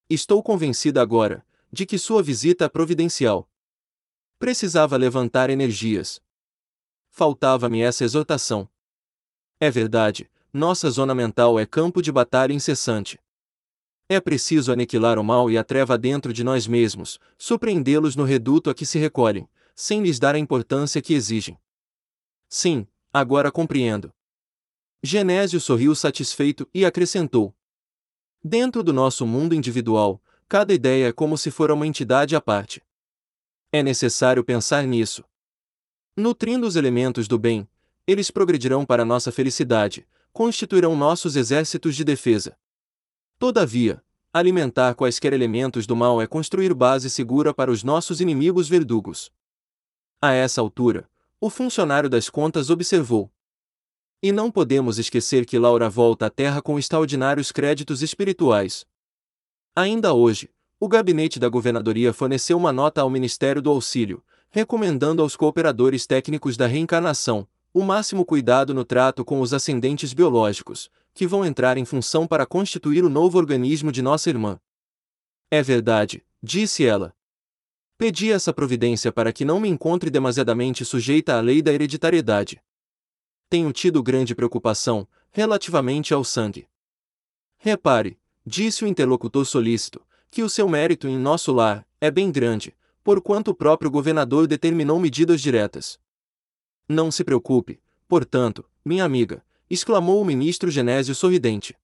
Estou convencida agora, de que sua visita é providencial. Precisava levantar energias. Faltava-me essa exortação. É verdade, nossa zona mental é campo de batalha incessante. É preciso aniquilar o mal e a treva dentro de nós mesmos, surpreendê-los no reduto a que se recolhem, sem lhes dar a importância que exigem. Sim, agora compreendo. Genésio sorriu satisfeito e acrescentou: Dentro do nosso mundo individual, cada ideia é como se fora uma entidade à parte. É necessário pensar nisso. Nutrindo os elementos do bem, eles progredirão para nossa felicidade, constituirão nossos exércitos de defesa. Todavia, alimentar quaisquer elementos do mal é construir base segura para os nossos inimigos verdugos. A essa altura, o funcionário das contas observou. E não podemos esquecer que Laura volta à Terra com extraordinários créditos espirituais. Ainda hoje, o gabinete da governadoria forneceu uma nota ao Ministério do Auxílio, recomendando aos cooperadores técnicos da reencarnação, o máximo cuidado no trato com os ascendentes biológicos, que vão entrar em função para constituir o novo organismo de nossa irmã. É verdade, disse ela. Pedi essa providência para que não me encontre demasiadamente sujeita à lei da hereditariedade. Tenho tido grande preocupação, relativamente ao sangue. Repare, disse o interlocutor solícito, que o seu mérito em nosso lar é bem grande, porquanto o próprio governador determinou medidas diretas. Não se preocupe, portanto, minha amiga, exclamou o ministro Genésio sorridente.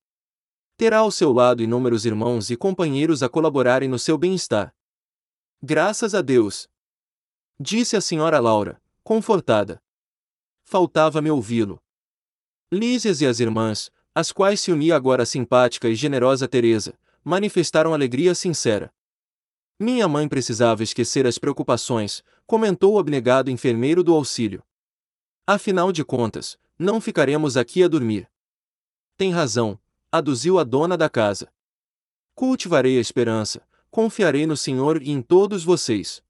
Terá ao seu lado inúmeros irmãos e companheiros a colaborarem no seu bem-estar. Graças a Deus! Disse a senhora Laura, confortada. Faltava-me ouvi-lo. Lísias e as irmãs, às quais se unia agora a simpática e generosa Teresa, manifestaram alegria sincera. Minha mãe precisava esquecer as preocupações, comentou o abnegado enfermeiro do auxílio. Afinal de contas, não ficaremos aqui a dormir. Tem razão, aduziu a dona da casa. Cultivarei a esperança, confiarei no Senhor e em todos vocês.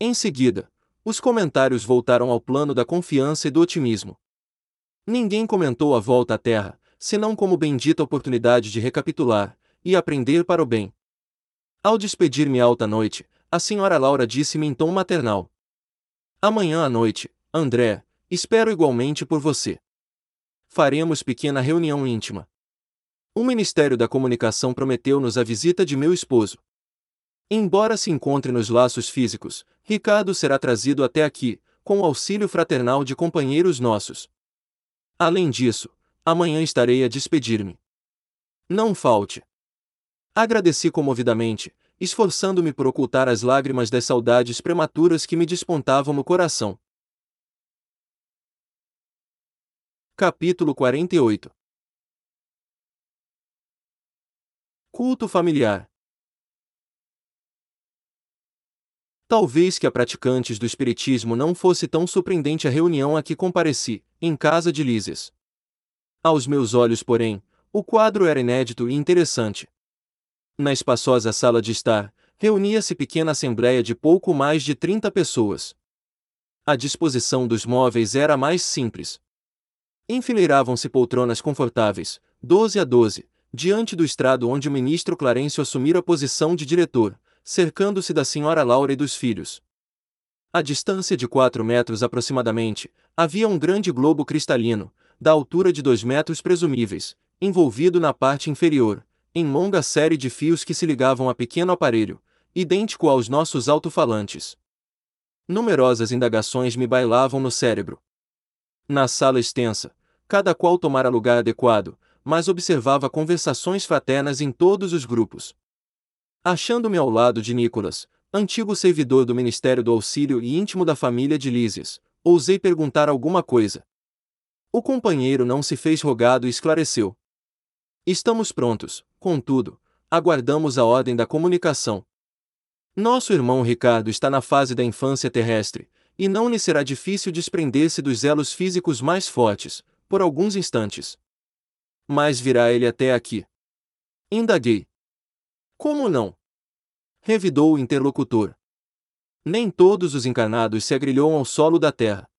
Em seguida, os comentários voltaram ao plano da confiança e do otimismo. Ninguém comentou a volta à Terra, senão como bendita oportunidade de recapitular e aprender para o bem. Ao despedir-me alta noite, a senhora Laura disse-me em tom maternal: Amanhã à noite, André, Espero igualmente por você. Faremos pequena reunião íntima. O Ministério da Comunicação prometeu-nos a visita de meu esposo. Embora se encontre nos laços físicos, Ricardo será trazido até aqui, com o auxílio fraternal de companheiros nossos. Além disso, amanhã estarei a despedir-me. Não falte. Agradeci comovidamente, esforçando-me por ocultar as lágrimas das saudades prematuras que me despontavam no coração. Capítulo 48 Culto familiar Talvez que a praticantes do espiritismo não fosse tão surpreendente a reunião a que compareci, em casa de Lísias. Aos meus olhos, porém, o quadro era inédito e interessante. Na espaçosa sala de estar, reunia-se pequena assembleia de pouco mais de 30 pessoas. A disposição dos móveis era mais simples, Enfileiravam-se poltronas confortáveis, doze a doze, diante do estrado onde o ministro Clarencio assumira a posição de diretor, cercando-se da senhora Laura e dos filhos. A distância de quatro metros aproximadamente, havia um grande globo cristalino, da altura de dois metros presumíveis, envolvido na parte inferior, em longa série de fios que se ligavam a pequeno aparelho, idêntico aos nossos alto-falantes. Numerosas indagações me bailavam no cérebro. Na sala extensa, cada qual tomara lugar adequado, mas observava conversações fraternas em todos os grupos. Achando-me ao lado de Nicolas, antigo servidor do Ministério do Auxílio e íntimo da família de Lísias, ousei perguntar alguma coisa. O companheiro não se fez rogado e esclareceu. Estamos prontos, contudo, aguardamos a ordem da comunicação. Nosso irmão Ricardo está na fase da infância terrestre, e não lhe será difícil desprender-se dos elos físicos mais fortes, por alguns instantes. Mas virá ele até aqui. Indaguei. Como não? Revidou o interlocutor. Nem todos os encarnados se agrilham ao solo da terra.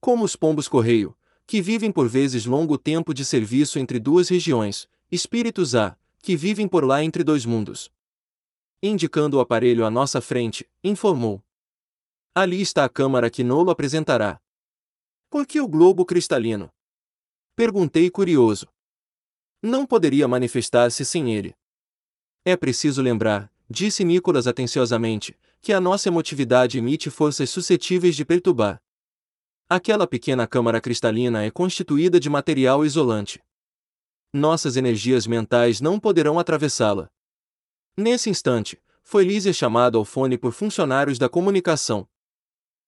Como os pombos correio, que vivem por vezes longo tempo de serviço entre duas regiões, espíritos há, que vivem por lá entre dois mundos. Indicando o aparelho à nossa frente, informou. Ali está a câmara que Nolo apresentará. Por que o globo cristalino? Perguntei curioso. Não poderia manifestar-se sem ele. É preciso lembrar, disse Nicolas atenciosamente, que a nossa emotividade emite forças suscetíveis de perturbar. Aquela pequena câmara cristalina é constituída de material isolante. Nossas energias mentais não poderão atravessá-la. Nesse instante, foi Lísia chamada ao fone por funcionários da comunicação.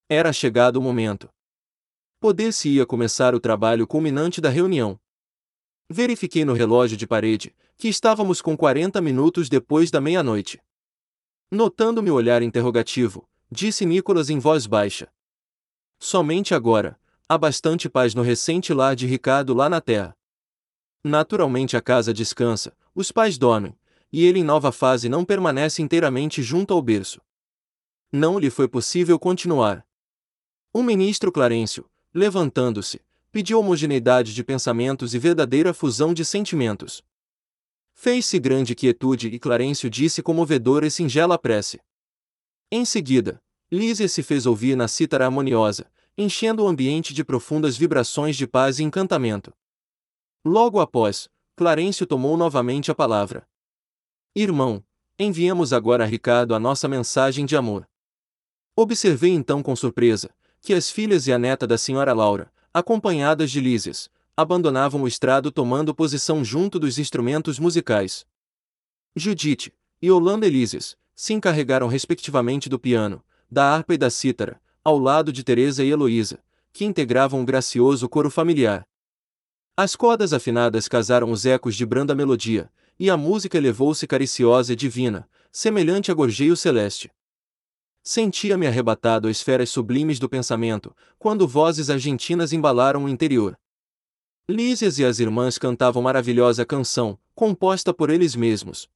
Era chegado o momento. Poder-se-ia começar o trabalho culminante da reunião. Verifiquei no relógio de parede que estávamos com 40 minutos depois da meia-noite. Notando meu olhar interrogativo, disse Nicolas em voz baixa. Somente agora, há bastante paz no recente lar de Ricardo lá na terra. Naturalmente a casa descansa, os pais dormem, e ele em nova fase não permanece inteiramente junto ao berço. Não lhe foi possível continuar. O ministro Clarencio, levantando-se, pediu homogeneidade de pensamentos e verdadeira fusão de sentimentos. Fez-se grande quietude e Clarencio disse comovedora e singela prece. Em seguida, Lísia se fez ouvir na cítara harmoniosa, enchendo o ambiente de profundas vibrações de paz e encantamento. Logo após, Clarencio tomou novamente a palavra. Irmão, enviamos agora a Ricardo a nossa mensagem de amor. Observei então com surpresa, que as filhas e a neta da senhora Laura, acompanhadas de Lísias, abandonavam o estrado tomando posição junto dos instrumentos musicais. Judite e Holanda Elísias se encarregaram respectivamente do piano, da harpa e da cítara, ao lado de Teresa e Heloísa, que integravam um gracioso coro familiar. As cordas afinadas casaram os ecos de branda melodia, e a música elevou-se cariciosa e divina, semelhante a gorjeio celeste. Sentia-me arrebatado a esferas sublimes do pensamento, quando vozes argentinas embalaram o interior. Lísias e as irmãs cantavam maravilhosa canção, composta por eles mesmos.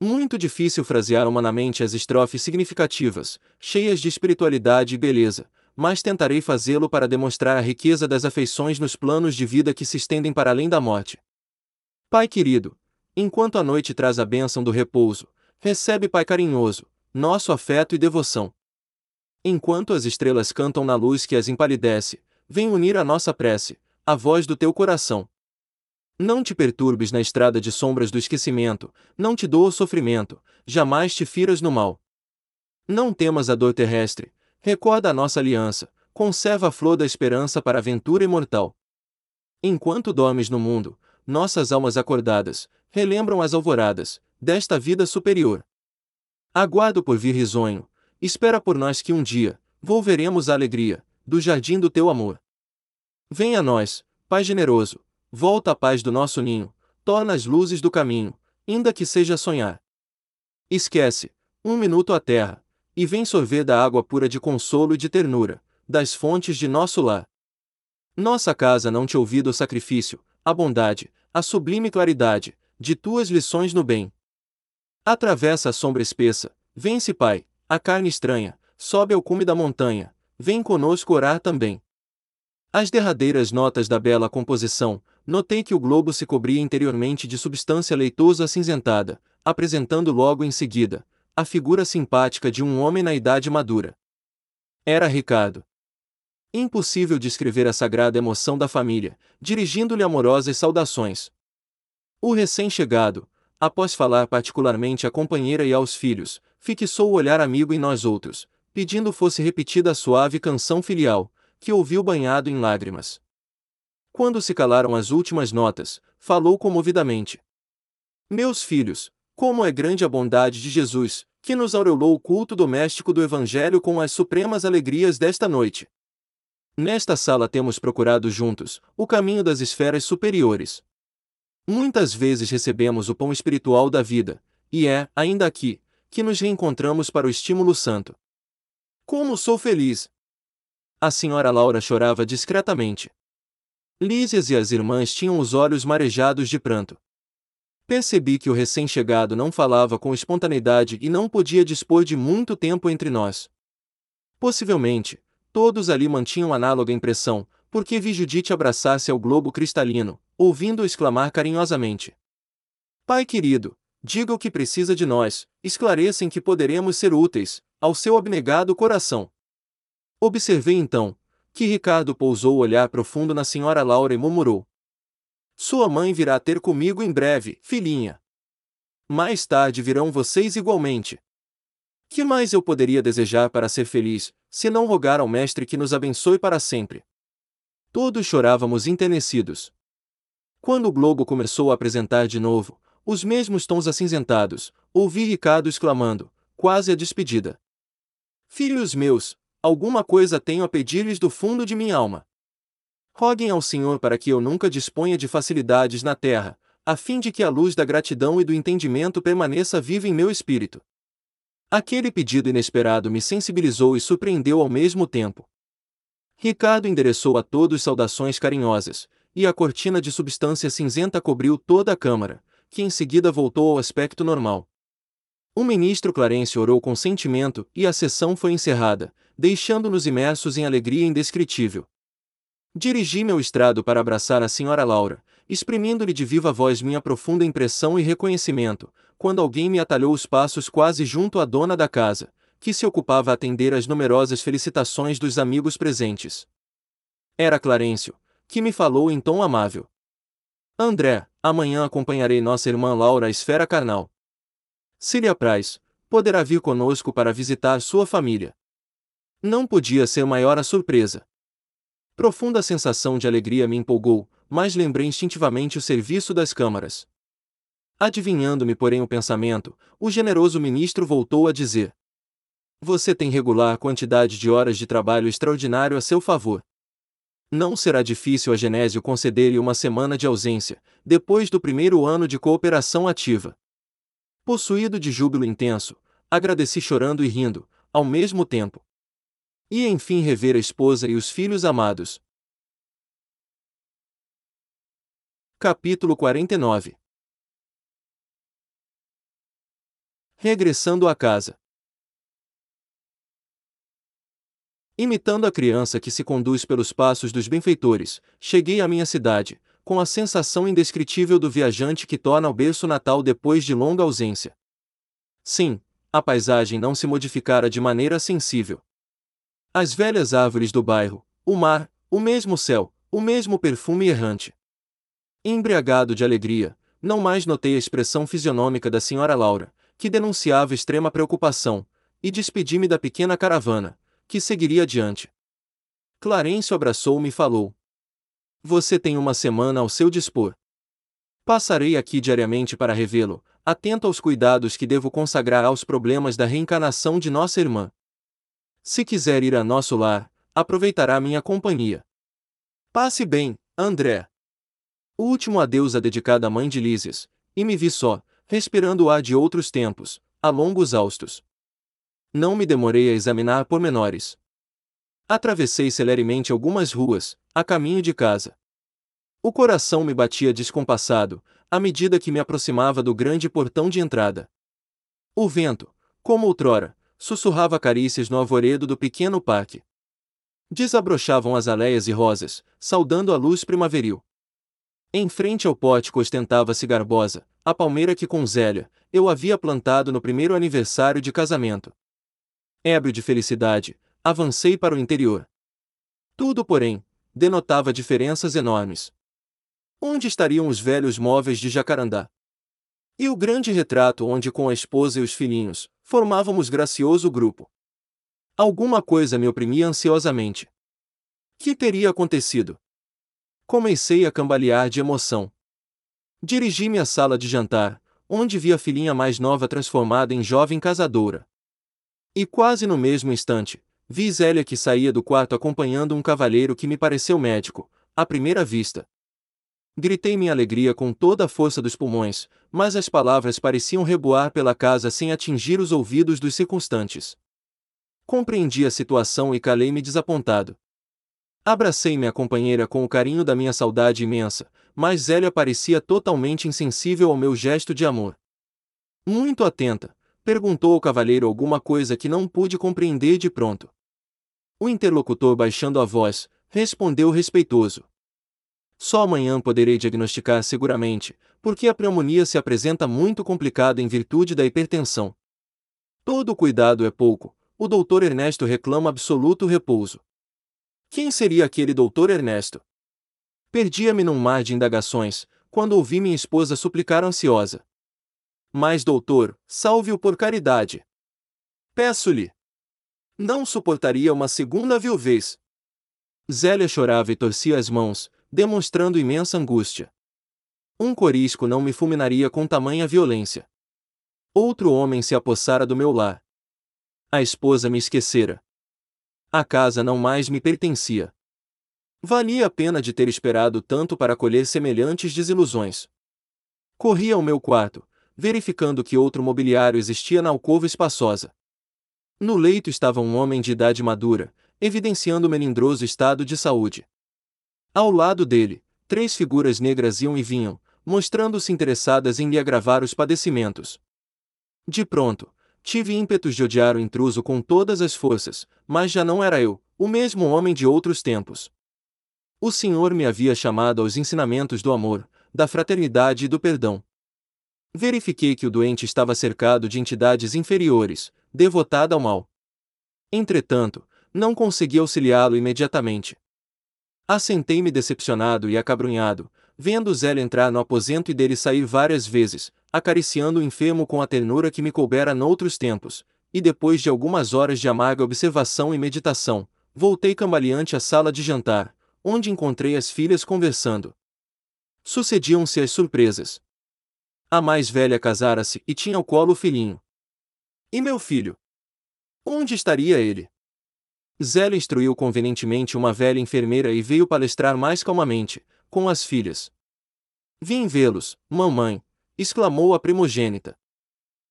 Muito difícil frasear humanamente as estrofes significativas, cheias de espiritualidade e beleza, mas tentarei fazê-lo para demonstrar a riqueza das afeições nos planos de vida que se estendem para além da morte. Pai querido, enquanto a noite traz a bênção do repouso, recebe, Pai carinhoso, nosso afeto e devoção. Enquanto as estrelas cantam na luz que as empalidece, vem unir a nossa prece, a voz do teu coração. Não te perturbes na estrada de sombras do esquecimento, não te dou o sofrimento, jamais te firas no mal. Não temas a dor terrestre, recorda a nossa aliança, conserva a flor da esperança para a aventura imortal. Enquanto dormes no mundo, nossas almas acordadas, relembram as alvoradas, desta vida superior. Aguardo por vir risonho, espera por nós que um dia, volveremos a alegria, do jardim do teu amor. Venha a nós, Pai generoso, volta a paz do nosso ninho, torna as luzes do caminho, ainda que seja sonhar. Esquece, um minuto a terra, e vem sorver da água pura de consolo e de ternura, das fontes de nosso lar. Nossa casa não te ouvido o sacrifício, a bondade, a sublime claridade, de tuas lições no bem. Atravessa a sombra espessa, vence Pai, a carne estranha, sobe ao cume da montanha, vem conosco orar também. As derradeiras notas da bela composição, notei que o globo se cobria interiormente de substância leitosa acinzentada, apresentando logo em seguida a figura simpática de um homem na idade madura. Era Ricardo. Impossível descrever a sagrada emoção da família, dirigindo-lhe amorosas saudações. O recém-chegado, após falar particularmente à companheira e aos filhos, fixou o olhar amigo em nós outros, pedindo fosse repetida a suave canção filial, que ouviu banhado em lágrimas. Quando se calaram as últimas notas, falou comovidamente: Meus filhos, como é grande a bondade de Jesus, que nos aureolou o culto doméstico do Evangelho com as supremas alegrias desta noite. Nesta sala temos procurado juntos o caminho das esferas superiores. Muitas vezes recebemos o pão espiritual da vida, e é, ainda aqui, que nos reencontramos para o estímulo santo. Como sou feliz! A senhora Laura chorava discretamente. Lísias e as irmãs tinham os olhos marejados de pranto. Percebi que o recém-chegado não falava com espontaneidade e não podia dispor de muito tempo entre nós. Possivelmente, todos ali mantinham análoga impressão, porque vi Judite abraçar-se ao globo cristalino, ouvindo-o exclamar carinhosamente: Pai querido, diga o que precisa de nós, esclareça em que poderemos ser úteis, ao seu abnegado coração. Observei então, que Ricardo pousou o olhar profundo na senhora Laura e murmurou: Sua mãe virá ter comigo em breve, filhinha. Mais tarde virão vocês igualmente. Que mais eu poderia desejar para ser feliz, se não rogar ao Mestre que nos abençoe para sempre? Todos chorávamos enternecidos. Quando o globo começou a apresentar de novo, os mesmos tons acinzentados, ouvi Ricardo exclamando, quase a despedida. Filhos meus, alguma coisa tenho a pedir-lhes do fundo de minha alma. Roguem ao Senhor para que eu nunca disponha de facilidades na terra, a fim de que a luz da gratidão e do entendimento permaneça viva em meu espírito. Aquele pedido inesperado me sensibilizou e surpreendeu ao mesmo tempo. Ricardo endereçou a todos saudações carinhosas, e a cortina de substância cinzenta cobriu toda a câmara, que em seguida voltou ao aspecto normal. O ministro Clarence orou com sentimento e a sessão foi encerrada, deixando-nos imersos em alegria indescritível. Dirigi-me ao estrado para abraçar a senhora Laura, exprimindo-lhe de viva voz minha profunda impressão e reconhecimento, quando alguém me atalhou os passos quase junto à dona da casa, que se ocupava a atender às numerosas felicitações dos amigos presentes. Era Clarencio, que me falou em tom amável. André, amanhã acompanharei nossa irmã Laura à esfera carnal. Lhe apraz, poderá vir conosco para visitar sua família. Não podia ser maior a surpresa. Profunda sensação de alegria me empolgou, mas lembrei instintivamente o serviço das câmaras. Adivinhando-me, porém, o pensamento, o generoso ministro voltou a dizer: Você tem regular quantidade de horas de trabalho extraordinário a seu favor. Não será difícil a Genésio conceder-lhe uma semana de ausência, depois do primeiro ano de cooperação ativa. Possuído de júbilo intenso, agradeci chorando e rindo, ao mesmo tempo. E enfim rever a esposa e os filhos amados. Capítulo 49 Regressando à casa. Imitando a criança que se conduz pelos passos dos benfeitores, cheguei à minha cidade, com a sensação indescritível do viajante que torna ao berço natal depois de longa ausência. Sim, a paisagem não se modificara de maneira sensível. As velhas árvores do bairro, o mar, o mesmo céu, o mesmo perfume errante. Embriagado de alegria, não mais notei a expressão fisionômica da senhora Laura, que denunciava extrema preocupação, e despedi-me da pequena caravana, que seguiria adiante. Clarencio abraçou-me e falou: você tem uma semana ao seu dispor. Passarei aqui diariamente para revê-lo, atento aos cuidados que devo consagrar aos problemas da reencarnação de nossa irmã. Se quiser ir a nosso lar, aproveitará minha companhia. Passe bem, André. O último adeus a dedicado à mãe de Lísias, e me vi só, respirando o ar de outros tempos, a longos austos. Não me demorei a examinar pormenores. Atravessei celeremente algumas ruas, a caminho de casa. O coração me batia descompassado, à medida que me aproximava do grande portão de entrada. O vento, como outrora, sussurrava carícias no arvoredo do pequeno parque. Desabrochavam as aleias e rosas, saudando a luz primaveril. Em frente ao pórtico ostentava-se garbosa, a palmeira que com Zélia, eu havia plantado no primeiro aniversário de casamento. Ébrio de felicidade, avancei para o interior. Tudo, porém, denotava diferenças enormes. Onde estariam os velhos móveis de Jacarandá? E o grande retrato onde, com a esposa e os filhinhos, formávamos gracioso grupo. Alguma coisa me oprimia ansiosamente. Que teria acontecido? Comecei a cambalear de emoção. Dirigi-me à sala de jantar, onde vi a filhinha mais nova transformada em jovem casadora. E quase no mesmo instante, vi Zélia que saía do quarto acompanhando um cavalheiro que me pareceu médico, à primeira vista. Gritei minha alegria com toda a força dos pulmões, mas as palavras pareciam reboar pela casa sem atingir os ouvidos dos circunstantes. Compreendi a situação e calei-me desapontado. Abracei minha companheira com o carinho da minha saudade imensa, mas Zélia parecia totalmente insensível ao meu gesto de amor. Muito atenta, perguntou ao cavalheiro alguma coisa que não pude compreender de pronto. O interlocutor, baixando a voz, respondeu respeitoso. Só amanhã poderei diagnosticar seguramente, porque a pneumonia se apresenta muito complicada em virtude da hipertensão. Todo cuidado é pouco, o doutor Ernesto reclama absoluto repouso. Quem seria aquele doutor Ernesto? Perdia-me num mar de indagações, quando ouvi minha esposa suplicar ansiosa. Mas, doutor, salve-o por caridade. Peço-lhe. Não suportaria uma segunda viuvez. Zélia chorava e torcia as mãos, demonstrando imensa angústia. Um corisco não me fulminaria com tamanha violência. Outro homem se apossara do meu lar. A esposa me esquecera. A casa não mais me pertencia. Valia a pena de ter esperado tanto para colher semelhantes desilusões. Corri ao meu quarto, verificando que outro mobiliário existia na alcova espaçosa. No leito estava um homem de idade madura, evidenciando o melindroso estado de saúde. Ao lado dele, três figuras negras iam e vinham, mostrando-se interessadas em lhe agravar os padecimentos. De pronto, tive ímpetos de odiar o intruso com todas as forças, mas já não era eu, o mesmo homem de outros tempos. O Senhor me havia chamado aos ensinamentos do amor, da fraternidade e do perdão. Verifiquei que o doente estava cercado de entidades inferiores, devotada ao mal. Entretanto, não consegui auxiliá-lo imediatamente. Assentei-me decepcionado e acabrunhado, vendo Zélia entrar no aposento e dele sair várias vezes, acariciando o enfermo com a ternura que me coubera noutros tempos, e depois de algumas horas de amarga observação e meditação, voltei cambaleante à sala de jantar, onde encontrei as filhas conversando. Sucediam-se as surpresas. A mais velha casara-se e tinha ao colo o filhinho. E meu filho? Onde estaria ele? Zélia instruiu convenientemente uma velha enfermeira e veio palestrar mais calmamente, com as filhas. Vim vê-los, mamãe, exclamou a primogênita.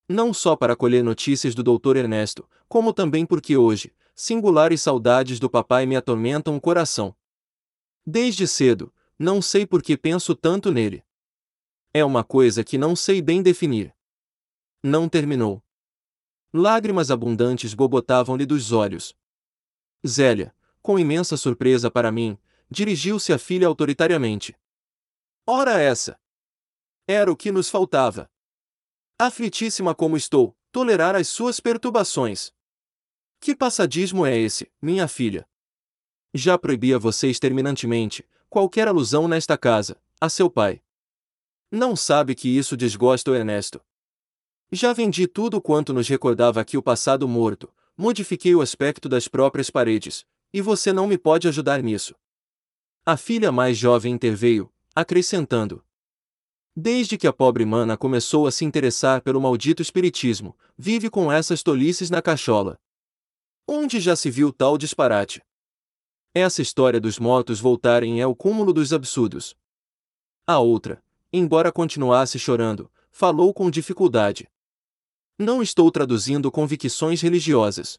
Não só para colher notícias do doutor Ernesto, como também porque hoje, singulares saudades do papai me atormentam o coração. Desde cedo, não sei por que penso tanto nele. É uma coisa que não sei bem definir. Não terminou. Lágrimas abundantes bobotavam-lhe dos olhos. Zélia, com imensa surpresa para mim, dirigiu-se à filha autoritariamente. Ora essa! Era o que nos faltava. Aflitíssima como estou, tolerar as suas perturbações. Que passadismo é esse, minha filha? Já proibia vocês terminantemente qualquer alusão nesta casa, a seu pai. Não sabe que isso desgosta o Ernesto. Já vendi tudo quanto nos recordava aqui o passado morto, modifiquei o aspecto das próprias paredes, e você não me pode ajudar nisso. A filha mais jovem interveio, acrescentando. Desde que a pobre mana começou a se interessar pelo maldito espiritismo, vive com essas tolices na cachola. Onde já se viu tal disparate? Essa história dos mortos voltarem é o cúmulo dos absurdos. A outra, embora continuasse chorando, falou com dificuldade. Não estou traduzindo convicções religiosas.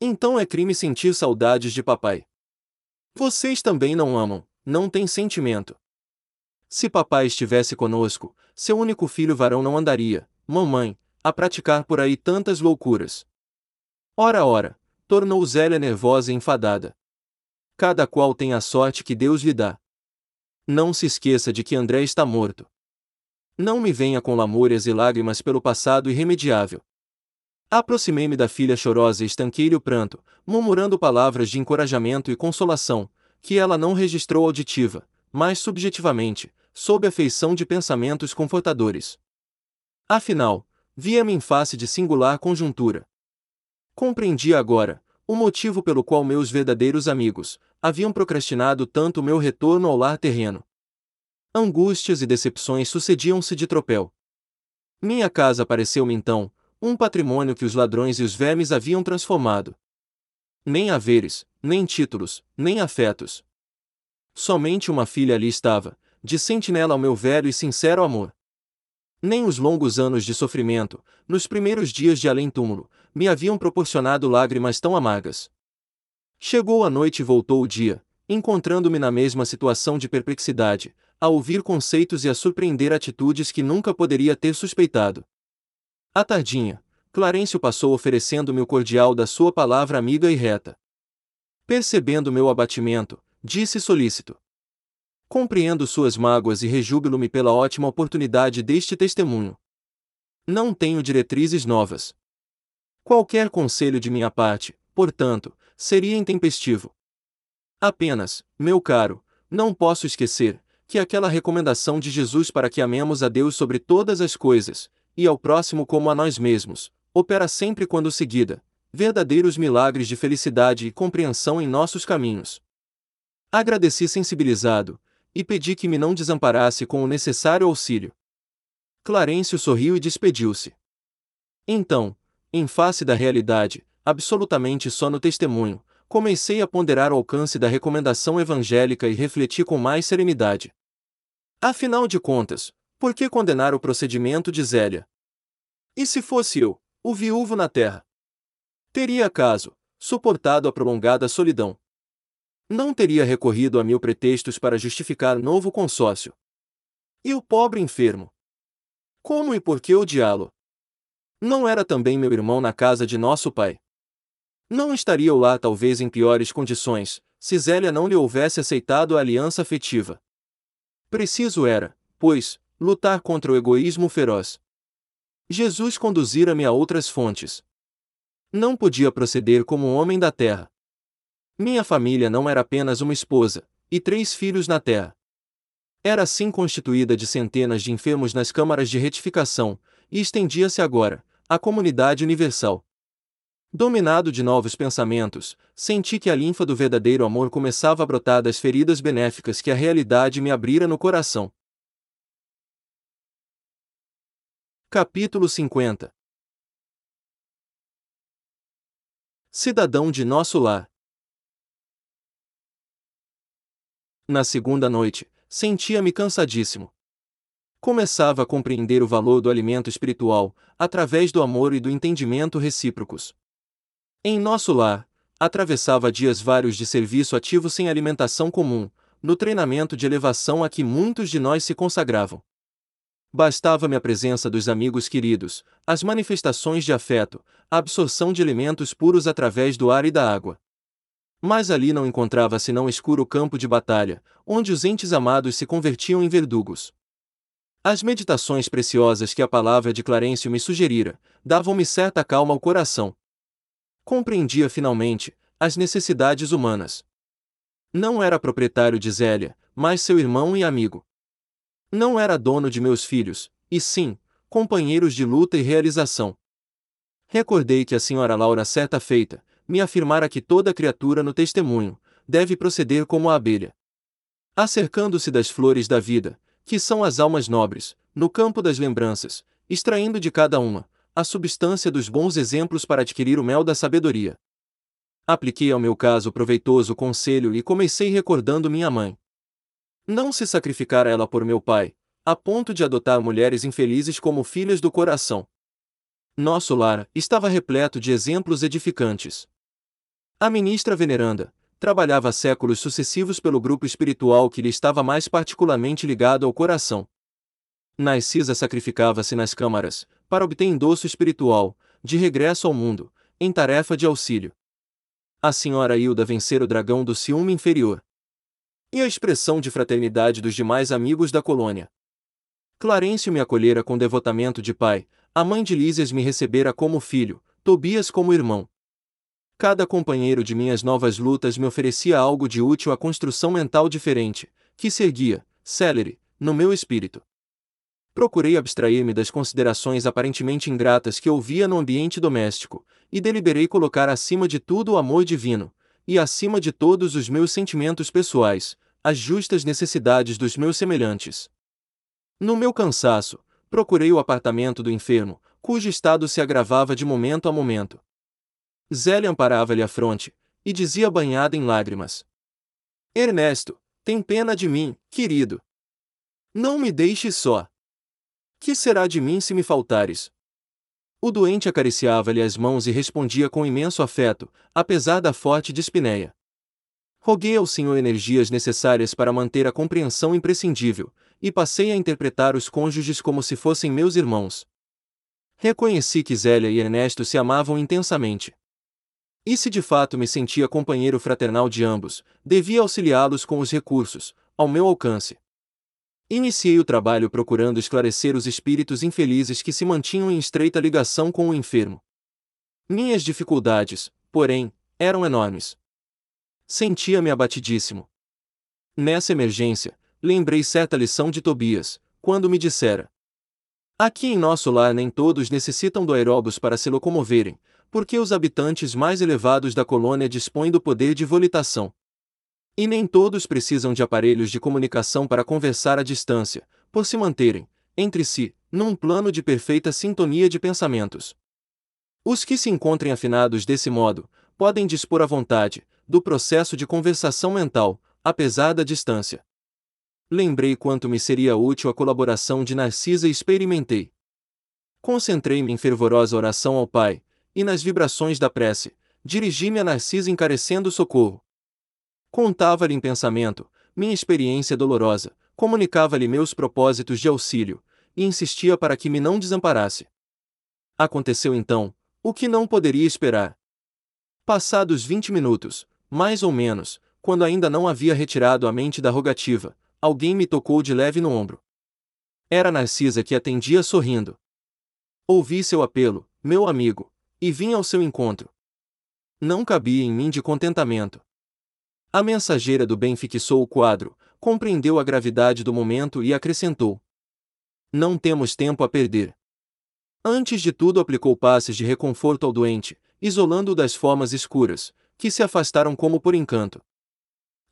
Então é crime sentir saudades de papai. Vocês também não amam, não têm sentimento. Se papai estivesse conosco, seu único filho varão não andaria, mamãe, a praticar por aí tantas loucuras. Ora, ora, tornou Zélia nervosa e enfadada. Cada qual tem a sorte que Deus lhe dá. Não se esqueça de que André está morto. Não me venha com lamúrias e lágrimas pelo passado irremediável. Aproximei-me da filha chorosa e estanquei-lhe o pranto, murmurando palavras de encorajamento e consolação, que ela não registrou auditiva, mas subjetivamente, sob a feição de pensamentos confortadores. Afinal, via-me em face de singular conjuntura. Compreendia agora o motivo pelo qual meus verdadeiros amigos haviam procrastinado tanto meu retorno ao lar terreno. Angústias e decepções sucediam-se de tropel. Minha casa pareceu-me então um patrimônio que os ladrões e os vermes haviam transformado. Nem haveres, nem títulos, nem afetos. Somente uma filha ali estava, de sentinela ao meu velho e sincero amor. Nem os longos anos de sofrimento, nos primeiros dias de além-túmulo, me haviam proporcionado lágrimas tão amargas. Chegou a noite e voltou o dia, encontrando-me na mesma situação de perplexidade, a ouvir conceitos e a surpreender atitudes que nunca poderia ter suspeitado. À tardinha, Clarencio passou oferecendo-me o cordial da sua palavra amiga e reta. Percebendo meu abatimento, disse solícito. Compreendo suas mágoas e rejúbilo-me pela ótima oportunidade deste testemunho. Não tenho diretrizes novas. Qualquer conselho de minha parte, portanto, seria intempestivo. Apenas, meu caro, não posso esquecer que aquela recomendação de Jesus para que amemos a Deus sobre todas as coisas, e ao próximo como a nós mesmos, opera sempre quando seguida, verdadeiros milagres de felicidade e compreensão em nossos caminhos. Agradeci sensibilizado, e pedi que me não desamparasse com o necessário auxílio. Clarencio sorriu e despediu-se. Então, em face da realidade, absolutamente só no testemunho, comecei a ponderar o alcance da recomendação evangélica e refleti com mais serenidade. Afinal de contas, por que condenar o procedimento de Zélia? E se fosse eu, o viúvo na terra? Teria acaso suportado a prolongada solidão? Não teria recorrido a mil pretextos para justificar novo consórcio. E o pobre enfermo? Como e por que odiá-lo? Não era também meu irmão na casa de nosso pai? Não estaria eu lá talvez em piores condições, se Zélia não lhe houvesse aceitado a aliança afetiva. Preciso era, pois, lutar contra o egoísmo feroz. Jesus conduzira-me a outras fontes. Não podia proceder como um homem da terra. Minha família não era apenas uma esposa, e três filhos na terra. Era assim constituída de centenas de enfermos nas câmaras de retificação, e estendia-se agora, à comunidade universal. Dominado de novos pensamentos, senti que a linfa do verdadeiro amor começava a brotar das feridas benéficas que a realidade me abrira no coração. Capítulo 50 Cidadão de nosso lar. Na segunda noite, sentia-me cansadíssimo. Começava a compreender o valor do alimento espiritual, através do amor e do entendimento recíprocos. Em nosso lar, atravessava dias vários de serviço ativo sem alimentação comum, no treinamento de elevação a que muitos de nós se consagravam. Bastava-me a presença dos amigos queridos, as manifestações de afeto, a absorção de elementos puros através do ar e da água. Mas ali não encontrava senão escuro campo de batalha, onde os entes amados se convertiam em verdugos. As meditações preciosas que a palavra de Clarencio me sugerira, davam-me certa calma ao coração. Compreendia finalmente as necessidades humanas. Não era proprietário de Zélia, mas seu irmão e amigo. Não era dono de meus filhos, e sim, companheiros de luta e realização. Recordei que a senhora Laura certa feita, me afirmara que toda criatura no testemunho, deve proceder como a abelha. Acercando-se das flores da vida, que são as almas nobres, no campo das lembranças, extraindo de cada uma, a substância dos bons exemplos para adquirir o mel da sabedoria. Apliquei ao meu caso proveitoso conselho e comecei recordando minha mãe. Não se sacrificara ela por meu pai, a ponto de adotar mulheres infelizes como filhas do coração. Nosso lar estava repleto de exemplos edificantes. A ministra veneranda trabalhava séculos sucessivos pelo grupo espiritual que lhe estava mais particularmente ligado ao coração. Narcisa sacrificava-se nas câmaras, para obter endosso espiritual, de regresso ao mundo, em tarefa de auxílio. A senhora Hilda vencera o dragão do ciúme inferior e a expressão de fraternidade dos demais amigos da colônia. Clarencio me acolhera com devotamento de pai, a mãe de Lísias me recebera como filho, Tobias como irmão. Cada companheiro de minhas novas lutas me oferecia algo de útil à construção mental diferente, que se erguia, célere, no meu espírito. Procurei abstrair-me das considerações aparentemente ingratas que ouvia no ambiente doméstico, e deliberei colocar acima de tudo o amor divino, e acima de todos os meus sentimentos pessoais, as justas necessidades dos meus semelhantes. No meu cansaço, procurei o apartamento do enfermo, cujo estado se agravava de momento a momento. Zélia amparava-lhe a fronte, e dizia banhada em lágrimas: Ernesto, tem pena de mim, querido. Não me deixes só. Que será de mim se me faltares? O doente acariciava-lhe as mãos e respondia com imenso afeto, apesar da forte dispneia. Roguei ao Senhor energias necessárias para manter a compreensão imprescindível, e passei a interpretar os cônjuges como se fossem meus irmãos. Reconheci que Zélia e Ernesto se amavam intensamente. E se de fato me sentia companheiro fraternal de ambos, devia auxiliá-los com os recursos, ao meu alcance. Iniciei o trabalho procurando esclarecer os espíritos infelizes que se mantinham em estreita ligação com o enfermo. Minhas dificuldades, porém, eram enormes. Sentia-me abatidíssimo. Nessa emergência, lembrei certa lição de Tobias, quando me dissera: Aqui em nosso lar nem todos necessitam do aeróbus para se locomoverem, porque os habitantes mais elevados da colônia dispõem do poder de volitação. E nem todos precisam de aparelhos de comunicação para conversar à distância, por se manterem, entre si, num plano de perfeita sintonia de pensamentos. Os que se encontrem afinados desse modo, podem dispor à vontade, do processo de conversação mental, apesar da distância. Lembrei quanto me seria útil a colaboração de Narcisa e experimentei. Concentrei-me em fervorosa oração ao Pai, e nas vibrações da prece, dirigi-me a Narcisa encarecendo socorro. Contava-lhe em pensamento, minha experiência dolorosa, comunicava-lhe meus propósitos de auxílio, e insistia para que me não desamparasse. Aconteceu então, o que não poderia esperar. Passados vinte minutos, mais ou menos, quando ainda não havia retirado a mente da rogativa, alguém me tocou de leve no ombro. Era Narcisa que atendia sorrindo. Ouvi seu apelo, meu amigo, e vim ao seu encontro. Não cabia em mim de contentamento. A mensageira do bem fixou o quadro, compreendeu a gravidade do momento e acrescentou: Não temos tempo a perder. Antes de tudo, aplicou passes de reconforto ao doente, isolando-o das formas escuras, que se afastaram como por encanto.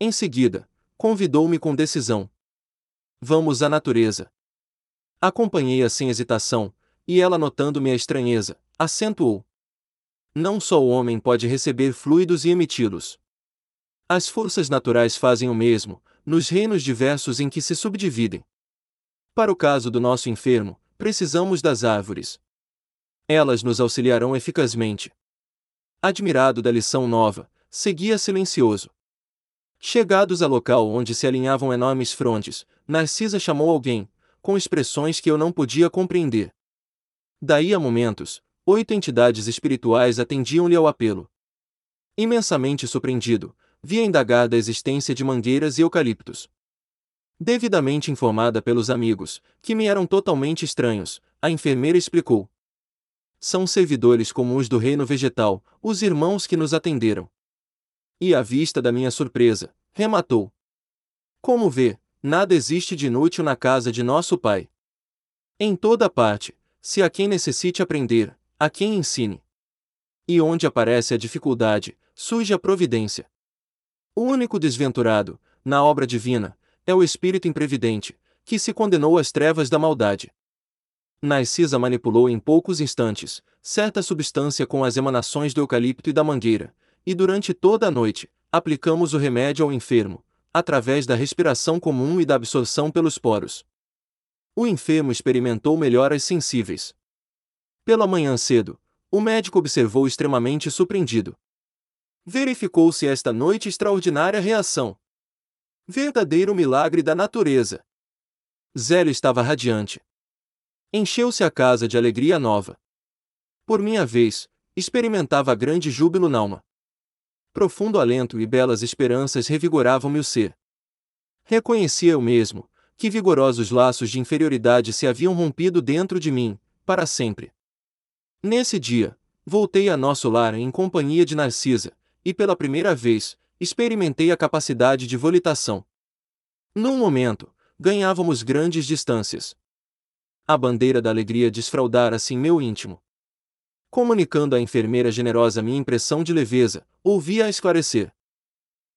Em seguida, convidou-me com decisão: Vamos à natureza. Acompanhei-a sem hesitação, e ela, notando minha estranheza, acentuou: não só o homem pode receber fluidos e emiti-los. As forças naturais fazem o mesmo, nos reinos diversos em que se subdividem. Para o caso do nosso enfermo, precisamos das árvores. Elas nos auxiliarão eficazmente. Admirado da lição nova, seguia silencioso. Chegados ao local onde se alinhavam enormes frondes, Narcisa chamou alguém, com expressões que eu não podia compreender. Daí a momentos, oito entidades espirituais atendiam-lhe ao apelo. Imensamente surpreendido, via indagar da existência de mangueiras e eucaliptos. Devidamente informada pelos amigos, que me eram totalmente estranhos, a enfermeira explicou. São servidores comuns do reino vegetal, os irmãos que nos atenderam. E à vista da minha surpresa, rematou. Como vê, nada existe de inútil na casa de nosso Pai. Em toda parte, se a quem necessite aprender, a quem ensine. E onde aparece a dificuldade, surge a providência. O único desventurado, na obra divina, é o espírito imprevidente, que se condenou às trevas da maldade. Narcisa manipulou em poucos instantes certa substância com as emanações do eucalipto e da mangueira, e durante toda a noite, aplicamos o remédio ao enfermo, através da respiração comum e da absorção pelos poros. O enfermo experimentou melhoras sensíveis. Pela manhã cedo, o médico observou extremamente surpreendido. Verificou-se esta noite extraordinária reação. Verdadeiro milagre da natureza. Zélio estava radiante. Encheu-se a casa de alegria nova. Por minha vez, experimentava grande júbilo na alma. Profundo alento e belas esperanças revigoravam-me o ser. Reconhecia eu mesmo, que vigorosos laços de inferioridade se haviam rompido dentro de mim, para sempre. Nesse dia, voltei a nosso lar em companhia de Narcisa, e pela primeira vez, experimentei a capacidade de volitação. Num momento, ganhávamos grandes distâncias. A bandeira da alegria desfraudara assim meu íntimo. Comunicando à enfermeira generosa minha impressão de leveza, ouvi-a esclarecer.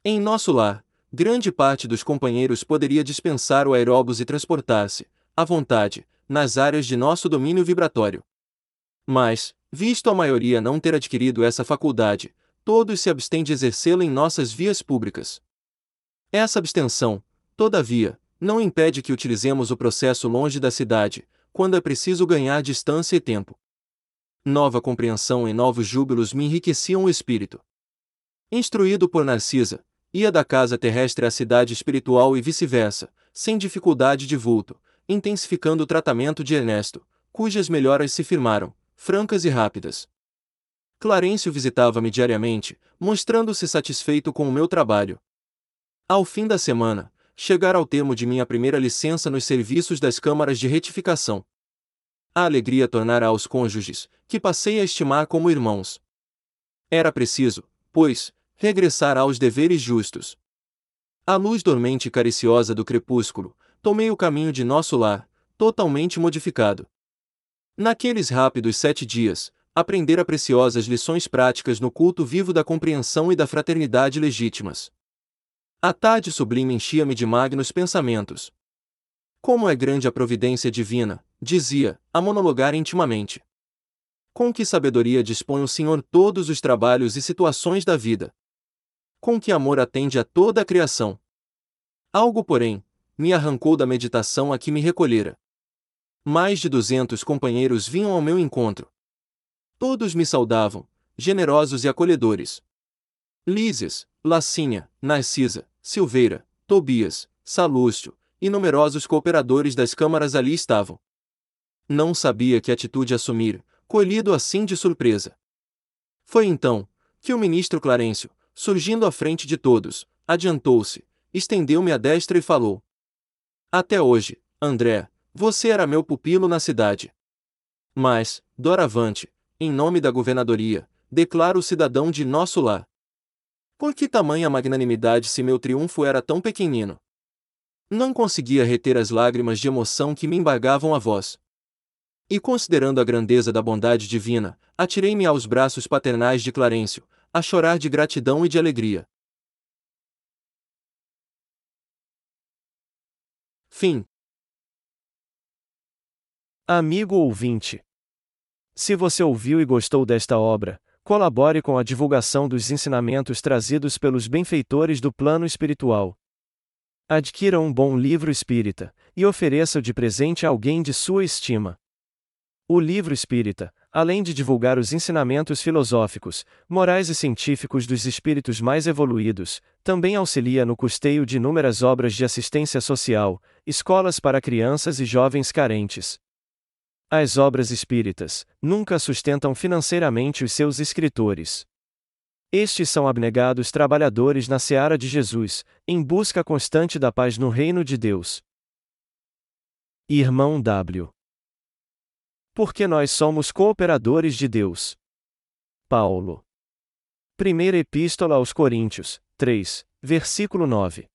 Em nosso lar, grande parte dos companheiros poderia dispensar o aeróbus e transportar-se, à vontade, nas áreas de nosso domínio vibratório. Mas, visto a maioria não ter adquirido essa faculdade, todos se abstêm de exercê-la em nossas vias públicas. Essa abstenção, todavia, não impede que utilizemos o processo longe da cidade, quando é preciso ganhar distância e tempo. Nova compreensão e novos júbilos me enriqueciam o espírito. Instruído por Narcisa, ia da casa terrestre à cidade espiritual e vice-versa, sem dificuldade de vulto, intensificando o tratamento de Ernesto, cujas melhoras se firmaram, francas e rápidas. Clarencio visitava-me diariamente, mostrando-se satisfeito com o meu trabalho. Ao fim da semana, chegara ao termo de minha primeira licença nos serviços das câmaras de retificação. A alegria tornara aos cônjuges, que passei a estimar como irmãos. Era preciso, pois, regressar aos deveres justos. À luz dormente e cariciosa do crepúsculo, tomei o caminho de nosso lar, totalmente modificado. Naqueles rápidos sete dias, aprendera preciosas lições práticas no culto vivo da compreensão e da fraternidade legítimas. A tarde sublime enchia-me de magnos pensamentos. Como é grande a providência divina, dizia, a monologar intimamente. Com que sabedoria dispõe o Senhor todos os trabalhos e situações da vida. Com que amor atende a toda a criação. Algo, porém, me arrancou da meditação a que me recolhera. Mais de duzentos companheiros vinham ao meu encontro. Todos me saudavam, generosos e acolhedores. Lísias, Lacinha, Narcisa, Silveira, Tobias, Salúcio, e numerosos cooperadores das câmaras ali estavam. Não sabia que atitude assumir, colhido assim de surpresa. Foi então que o ministro Clarencio, surgindo à frente de todos, adiantou-se, estendeu-me a destra e falou: Até hoje, André, você era meu pupilo na cidade. Mas, doravante, em nome da governadoria, declaro cidadão de nosso lar. Por que tamanha magnanimidade se meu triunfo era tão pequenino? Não conseguia reter as lágrimas de emoção que me embargavam a voz. E considerando a grandeza da bondade divina, atirei-me aos braços paternais de Clarencio, a chorar de gratidão e de alegria. Fim. Amigo ouvinte. Se você ouviu e gostou desta obra, colabore com a divulgação dos ensinamentos trazidos pelos benfeitores do plano espiritual. Adquira um bom livro espírita e ofereça-o de presente a alguém de sua estima. O livro espírita, além de divulgar os ensinamentos filosóficos, morais e científicos dos espíritos mais evoluídos, também auxilia no custeio de inúmeras obras de assistência social, escolas para crianças e jovens carentes. As obras espíritas nunca sustentam financeiramente os seus escritores. Estes são abnegados trabalhadores na seara de Jesus, em busca constante da paz no reino de Deus. Irmão W. Porque nós somos cooperadores de Deus. Paulo. Primeira Epístola aos Coríntios, 3, versículo 9.